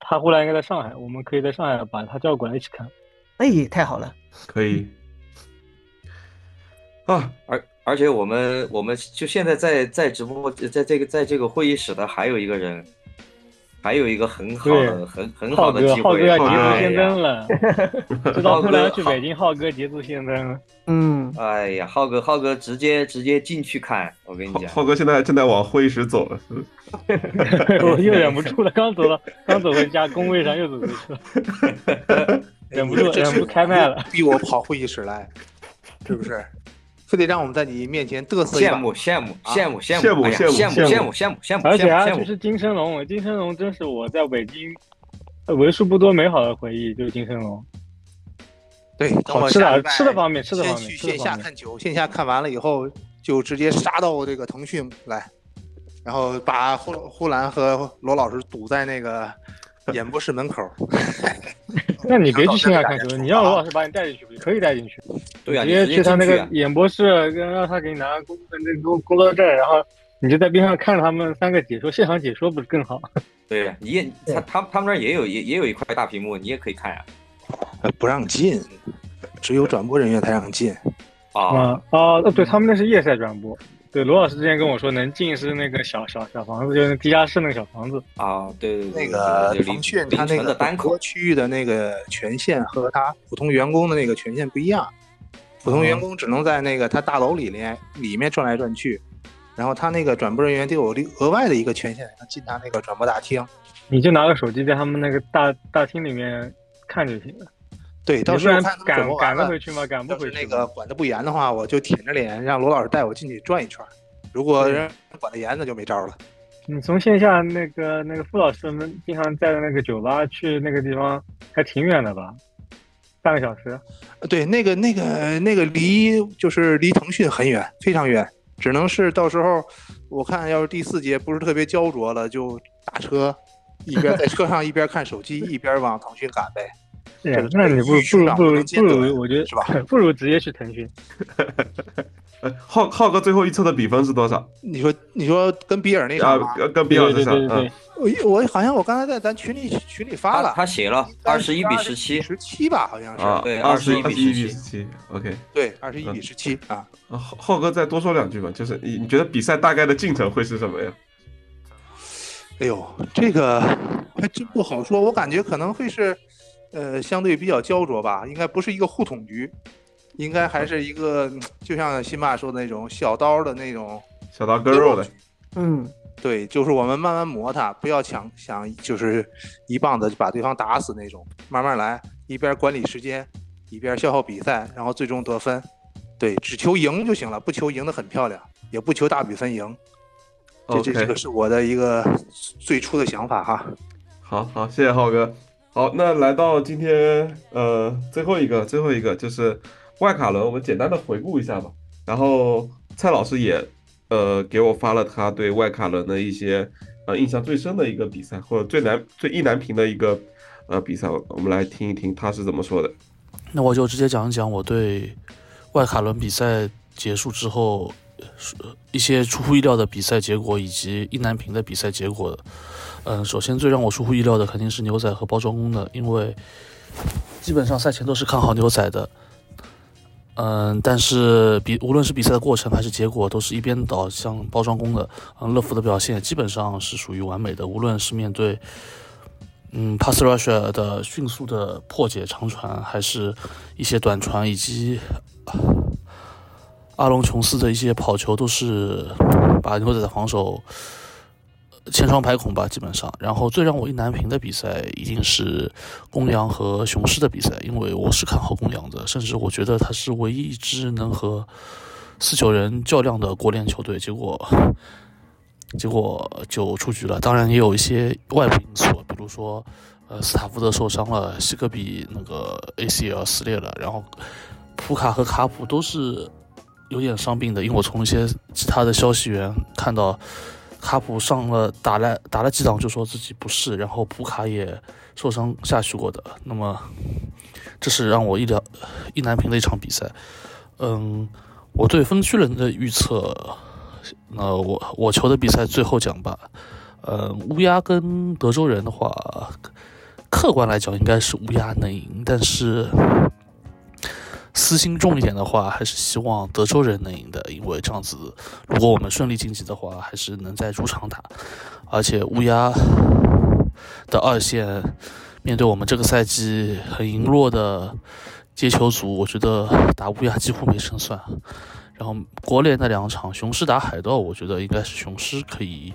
他忽然应该在上海，我们可以在上海把他叫过来一起看。哎，太好了，可以啊，而而且我们我们就现在在在直播，在这个在这个会议室的还有一个人，还有一个很好的很很，好的机浩哥要会，捷足先登了，(laughs) 知道浩突然哥浩去北京，浩哥捷足先登了。嗯，哎呀，浩哥浩哥直接直接进去看，我跟你讲，浩浩哥现在正在往会议室走了，(laughs) 我又忍不住了，刚走了，刚走回家，工位上又走回去了，(laughs) 忍不住，忍不住开麦了。逼我跑会议室来，是不是？非得让我们在你面前嘚瑟一下羡慕羡慕啊羡慕羡羡慕羡慕羡慕羡羡慕慕羡慕羡慕而且羡慕羡慕还就是金生龙，金生龙真是我在北京呃为数不多美好的回忆，就是金生龙。对，等好吃的，吃的方面，吃的方面，去线。下看球，线下看完了以后就直接杀到这个腾讯来，然后把呼呼兰和罗老师堵在那个 (laughs) 演播室门口。(laughs) 那你别去线下看球，你让罗老师把你带进去不，可以带进去。对啊，直接接去他那个演播室，让让他给你拿工那个工工作证，然后你就在边上看着他们三个解说，现场解说不是更好？(laughs) 对呀，你也他他他们那儿也有也也有一块大屏幕，你也可以看呀。呃，不让进，只有转播人员才让进。啊，啊哦，对他们那是夜赛转播。对，罗老师之前跟我说，能进是那个小小小房子，就是地下室那个小房子。啊，对对对，那个对对腾讯凌它那个单口多区域的那个权限和它普通员工的那个权限不一样，普通员工只能在那个他大楼里面里面转来转去，然后他那个转播人员得有另额外的一个权限，能进他那个转播大厅。你就拿个手机在他们那个大大厅里面看就行了。对，到时候赶赶得回，去吗？赶不回去。那个管得不严的话，我就舔着脸让罗老师带我进去转一圈儿。如果人管得严，那就没招了。你从线下那个那个傅老师们经常在的那个酒吧去那个地方，还挺远的吧？半个小时。对，那个那个那个离就是离腾讯很远，非常远，只能是到时候我看要是第四节不是特别焦灼了，就打车，一边在车上一边看手机，(laughs) 一边往腾讯赶呗。对呀这，那你不如不如不如不如，我觉得是吧？(laughs) 不如直接去腾讯。呃 (laughs) 浩浩哥最后一测的比分是多少？你说你说跟比尔那啊场吗？，跟跟比尔那场，对对对对嗯，我我好像我刚才在咱群里群里发了，他写了二十一比十七，十七吧，好像是。啊，对二十21二十一比比十七，OK。对，二十一比十七啊。啊浩浩哥再多说两句吧，就是你你觉得比赛大概的进程会是什么呀？哎呦，这个还真不好说，我感觉可能会是，呃，相对比较焦灼吧，应该不是一个互捅局，应该还是一个，嗯就像辛巴说的那种小刀的那种，小刀割肉的，嗯，对，就是我们慢慢磨他，不要抢想就是一棒子就把对方打死那种，慢慢来，一边管理时间，一边消耗比赛，然后最终得分，对，只求赢就行了，不求赢得很漂亮，也不求大比分赢，这这这个是我的一个最初的想法哈。好好，谢谢浩哥。好，那来到今天呃最后一个最后一个就是外卡轮，我们简单的回顾一下吧。然后蔡老师也呃给我发了他对外卡轮的一些呃印象最深的一个比赛，或者最难最意难平的一个呃比赛，我们来听一听他是怎么说的。那我就直接讲一讲我对外卡轮比赛结束之后一些出乎意料的比赛结果，以及意难平的比赛结果。嗯，首先最让我出乎意料的肯定是牛仔和包装工的，因为基本上赛前都是看好牛仔的。嗯，但是比无论是比赛的过程还是结果，都是一边倒向包装工的。嗯，乐福的表现基本上是属于完美的，无论是面对嗯 pass rush 的迅速的破解长传，还是一些短传，以及阿隆琼斯的一些跑球，都是把牛仔的防守千疮百孔吧，基本上。然后最让我意难平的比赛一定是公羊和雄狮的比赛，因为我是看好公羊的，甚至我觉得他是唯一一支能和四九人较量的国联球队。结果结果就出局了。当然也有一些外部因素，比如说，呃，斯塔福德受伤了，西格比那个 ACL 撕裂了，然后普卡和卡普都是有点伤病的。因为我从一些其他的消息源看到，卡普上了打了打了几场就说自己不适，然后普卡也受伤下去过的。那么，这是让我意料意难平的一场比赛。嗯，我对分区人的预测。那我我球的比赛最后讲吧，呃，乌鸦跟德州人的话，客观来讲应该是乌鸦能赢，但是私心重一点的话，还是希望德州人能赢的，因为这样子，如果我们顺利晋级的话，还是能在主场打，而且乌鸦的二线面对我们这个赛季很羸弱的接球组，我觉得打乌鸦几乎没胜算。然后国联那两场，雄狮打海盗，我觉得应该是雄狮可以。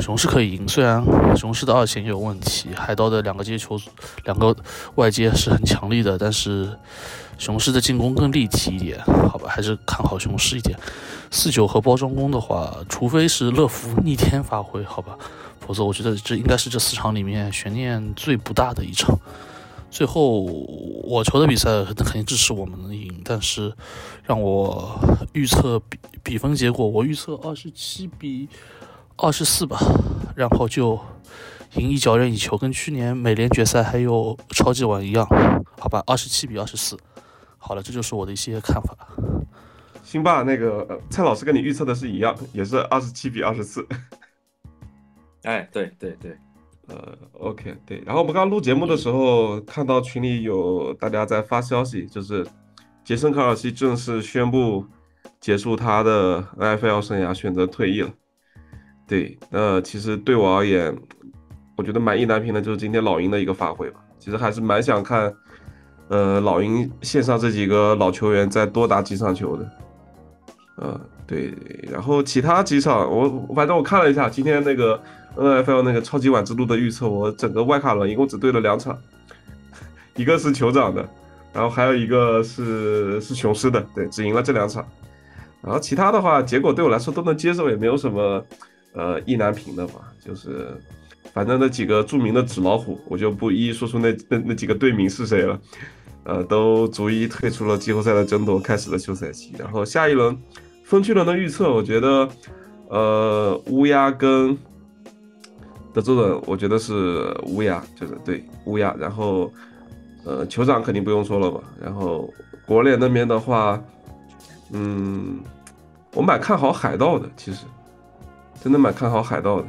雄狮可以赢，虽然雄狮的二线也有问题，海盗的两个接球，两个外接是很强力的，但是雄狮的进攻更立体一点，好吧，还是看好雄狮一点。四九和包装工的话，除非是乐福逆天发挥，好吧，否则我觉得这应该是这四场里面悬念最不大的一场。最后我球的比赛肯定支持我们能赢，但是让我预测比比分结果，我预测二十七比。二十四吧，然后就赢一脚任意球，跟去年美联决赛还有超级碗一样，好吧，二十七比二十四。好了，这就是我的一些看法。辛巴，那个蔡老师跟你预测的是一样，也是二十七比二十四。(laughs) 哎，对对对，呃，OK，对。然后我们刚刚录节目的时候，看到群里有大家在发消息，就是杰森·卡尔西正式宣布结束他的 NFL 生涯，选择退役了。对，那其实对我而言，我觉得满意难平的，就是今天老鹰的一个发挥吧。其实还是蛮想看，呃，老鹰线上这几个老球员再多打几场球的。呃，对，然后其他几场，我反正我看了一下今天那个 NFL 那个超级碗之路的预测，我整个外卡轮一共只对了两场，(laughs) 一个是酋长的，然后还有一个是是雄狮的，对，只赢了这两场。然后其他的话，结果对我来说都能接受，也没有什么。呃，意难平的嘛，就是反正那几个著名的纸老虎，我就不一一说出那那那几个队名是谁了。呃，都逐一退出了季后赛的争夺，开始了休赛期。然后下一轮分区轮的预测，我觉得，呃，乌鸦跟德州人，我觉得是乌鸦，就是对乌鸦。然后，呃，酋长肯定不用说了吧。然后国联那边的话，嗯，我蛮看好海盗的，其实。真的蛮看好海盗的，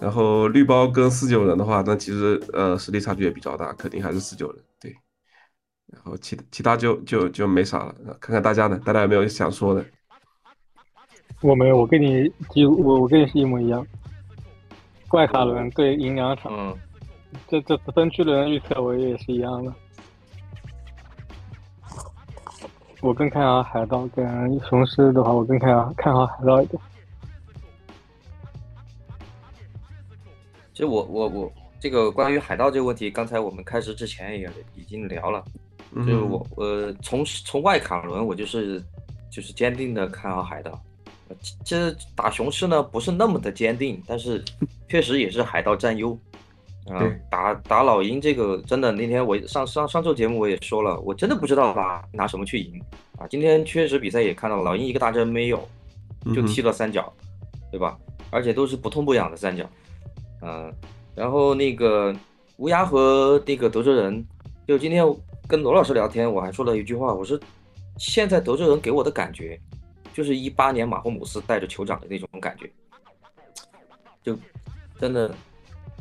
然后绿包跟四九人的话，那其实呃实力差距也比较大，肯定还是四九人对。然后其其他就就就没啥了，看看大家呢，大家有没有想说的？我没有，我跟你几我我跟你是一模一样。怪卡伦对赢两场，这这分区轮预测我也是一样的。我更看好海盗，跟雄狮的话，我更看好看好海盗一点。实我我我这个关于海盗这个问题，刚才我们开始之前也已经聊了，就是我呃从从外卡轮我就是就是坚定的看好海盗，其实打雄狮呢不是那么的坚定，但是确实也是海盗占优，啊打打老鹰这个真的那天我上上上周节目我也说了，我真的不知道拿拿什么去赢。啊，今天确实比赛也看到了，老鹰一个大针没有，就踢了三角，对吧？而且都是不痛不痒的三角。嗯，然后那个乌鸦和那个德州人，就今天跟罗老师聊天，我还说了一句话，我说现在德州人给我的感觉，就是一八年马霍姆斯带着酋长的那种感觉，就真的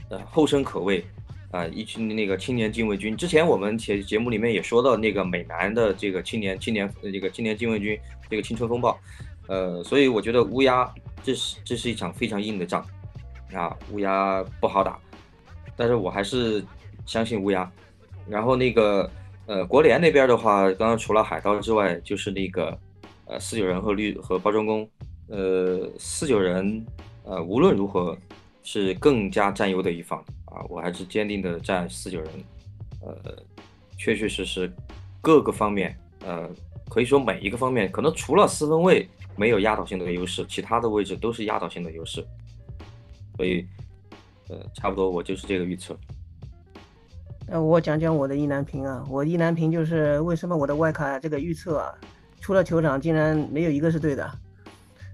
呃后生可畏啊，一群那个青年禁卫军。之前我们节节目里面也说到那个美男的这个青年青年这个青年禁卫军这个青春风暴，呃，所以我觉得乌鸦这是这是一场非常硬的仗。啊，乌鸦不好打，但是我还是相信乌鸦。然后那个呃，国联那边的话，刚刚除了海盗之外，就是那个呃四九人和绿和包装工。呃，四九人呃无论如何是更加占优的一方啊，我还是坚定的站四九人。呃，确确实实各个方面，呃，可以说每一个方面，可能除了四分位没有压倒性的优势，其他的位置都是压倒性的优势。所以，呃，差不多我就是这个预测。那我讲讲我的意难平啊，我意难平就是为什么我的外卡这个预测啊，除了酋长竟然没有一个是对的。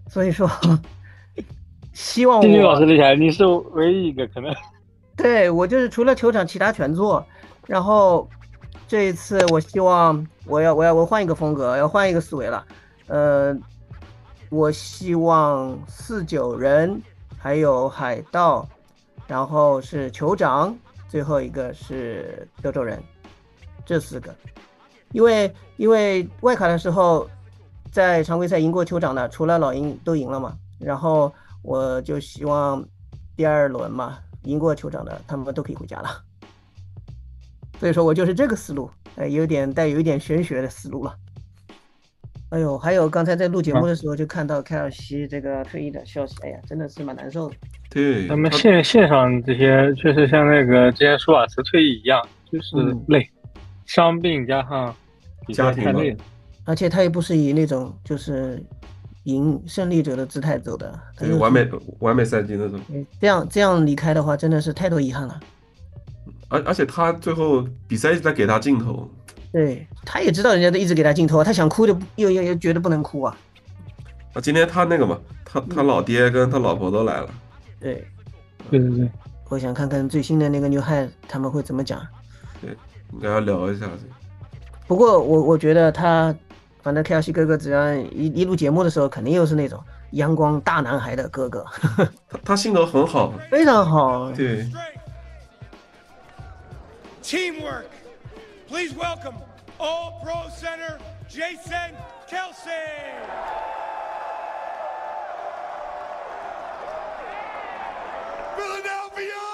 所以说，(laughs) 希望。金军老师厉害，你是唯一一个可能。对我就是除了酋长，其他全做。然后这一次我希望我要我要我换一个风格，要换一个思维了。呃，我希望四九人。还有海盗，然后是酋长，最后一个是德州人，这四个。因为因为外卡的时候，在常规赛赢过酋长的，除了老鹰都赢了嘛。然后我就希望第二轮嘛，赢过酋长的他们都可以回家了。所以说我就是这个思路，呃，有点带有一点玄学的思路了。哎呦，还有刚才在录节目的时候就看到凯尔西这个退役的消息，哎呀，真的是蛮难受的。对，咱们线线上这些确实像那个之前舒瓦茨退役一样，就是累，伤病加上家庭太累了。而且他也不是以那种就是赢胜利者的姿态走的，他是对完美完美赛季那种。这样这样离开的话，真的是太多遗憾了。而而且他最后比赛一直在给他镜头，对，他也知道人家都一直给他镜头啊，他想哭就又又又觉得不能哭啊。啊，今天他那个嘛，他他老爹跟他老婆都来了，对，对对对，我想看看最新的那个牛汉他们会怎么讲。对，应该要聊一下这个。不过我我觉得他，反正 K L C 哥哥只要一一录节目的时候，肯定又是那种阳光大男孩的哥哥，(laughs) 他他性格很好，非常好。对，Teamwork. Please welcome All Pro Center Jason Kelsey. Philadelphia!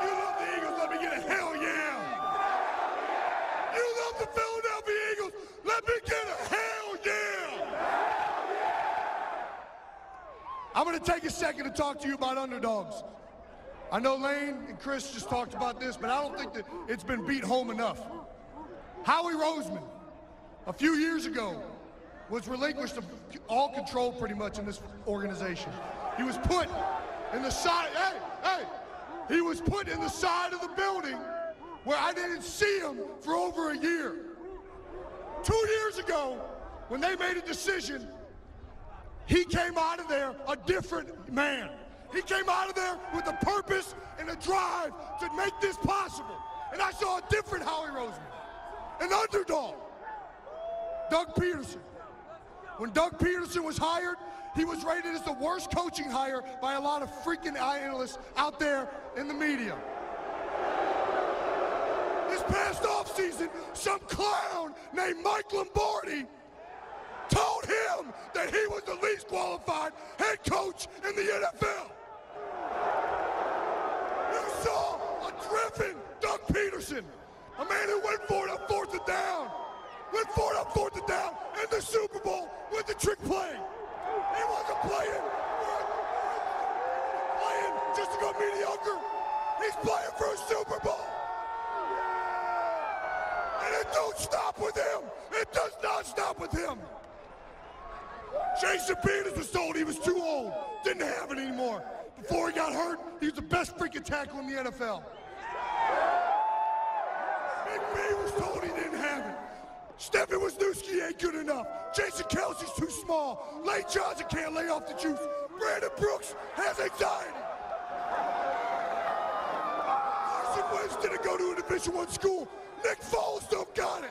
You love the Eagles, let me get a hell yeah! You love the Philadelphia Eagles, let me get a hell yeah! I'm to take a second to talk to you about underdogs. I know Lane and Chris just talked about this, but I don't think that it's been beat home enough. Howie Roseman, a few years ago, was relinquished of all control pretty much in this organization. He was put in the side, hey, hey, he was put in the side of the building where I didn't see him for over a year. Two years ago, when they made a decision he came out of there a different man. He came out of there with a purpose and a drive to make this possible. And I saw a different Howie Roseman, an underdog, Doug Peterson. When Doug Peterson was hired, he was rated as the worst coaching hire by a lot of freaking analysts out there in the media. This past offseason, some clown named Mike Lombardi told him that he was the least qualified head coach in the NFL. You saw driven Doug Peterson, a man who went for it on fourth and down, went for it on fourth and down in the Super Bowl with the trick play. He wasn't playing, playing just to go mediocre. He's playing for a Super Bowl. And it don't stop with him. It does not stop with him. Jason Peters was told he was too old, didn't have it anymore. Before he got hurt, he was the best freaking tackle in the NFL. McVay was told he didn't have it. Stephen Wisniewski ain't good enough. Jason Kelsey's too small. Lane Johnson can't lay off the juice. Brandon Brooks has anxiety. Carson Wentz didn't go to a Division One school. Nick Foles don't got it.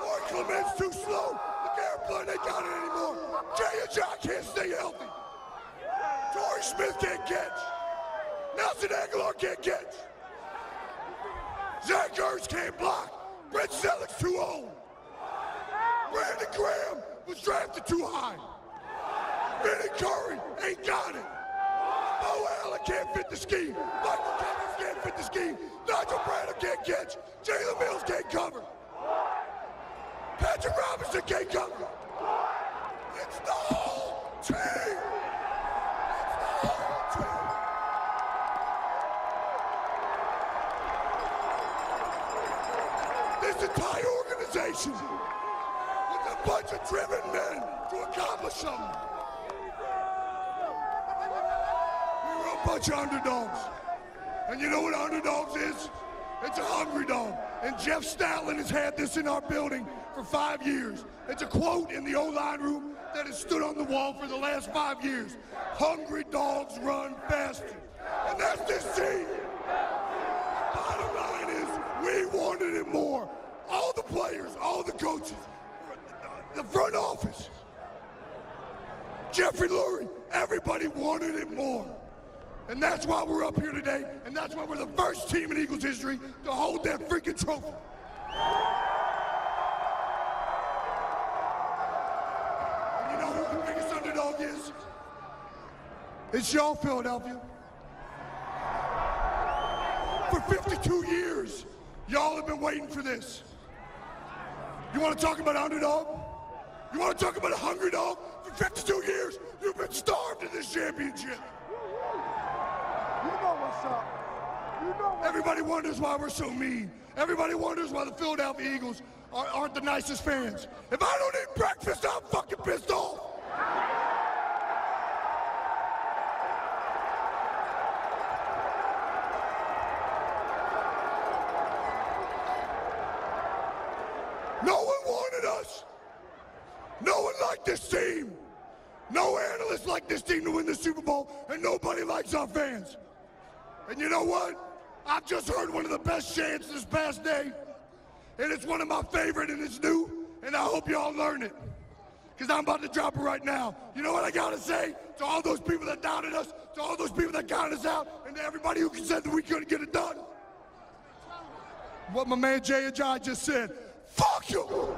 Roy Clement's too slow. Blunt ain't got it anymore. Jay and John can't stay healthy. Torrey Smith can't catch. Nelson Aguilar can't catch. Zach Ertz can't block. Brett Selleck's too old. Brandon Graham was drafted too high. Vinny Curry ain't got it. Bo Allen can't fit the scheme. Michael Thomas can't fit the scheme. Nigel Bradham can't catch. Jalen Mills can't cover. Patrick Robinson can't cover. It's the whole team. It's the whole team. This entire organization with a bunch of driven men to accomplish something. We were a bunch of underdogs. And you know what underdogs is? It's a hungry dog. And Jeff Statlin has had this in our building for five years. It's a quote in the O-line room that has stood on the wall for the last five years. Hungry dogs run faster. And that's this team. Bottom line is, we wanted it more. All the players, all the coaches, the front office. Jeffrey Lurie, everybody wanted it more. And that's why we're up here today, and that's why we're the first team in Eagles history to hold that freaking trophy. And you know who the biggest underdog is? It's y'all, Philadelphia. For 52 years, y'all have been waiting for this. You want to talk about underdog? You want to talk about a hungry dog? For 52 years, you've been starved in this championship. You know what's up. You know Everybody wonders why we're so mean. Everybody wonders why the Philadelphia Eagles are, aren't the nicest fans. If I don't eat breakfast, I'm fucking pissed off. No one wanted us. No one liked this team. No liked this team to win the Super Bowl, and nobody likes our fans. And you know what? I've just heard one of the best chants this past day, and it's one of my favorite, and it's new, and I hope y'all learn it. Because I'm about to drop it right now. You know what I gotta say to all those people that doubted us, to all those people that counted us out, and to everybody who said that we couldn't get it done? What my man Jay Ajay just said. Fuck you!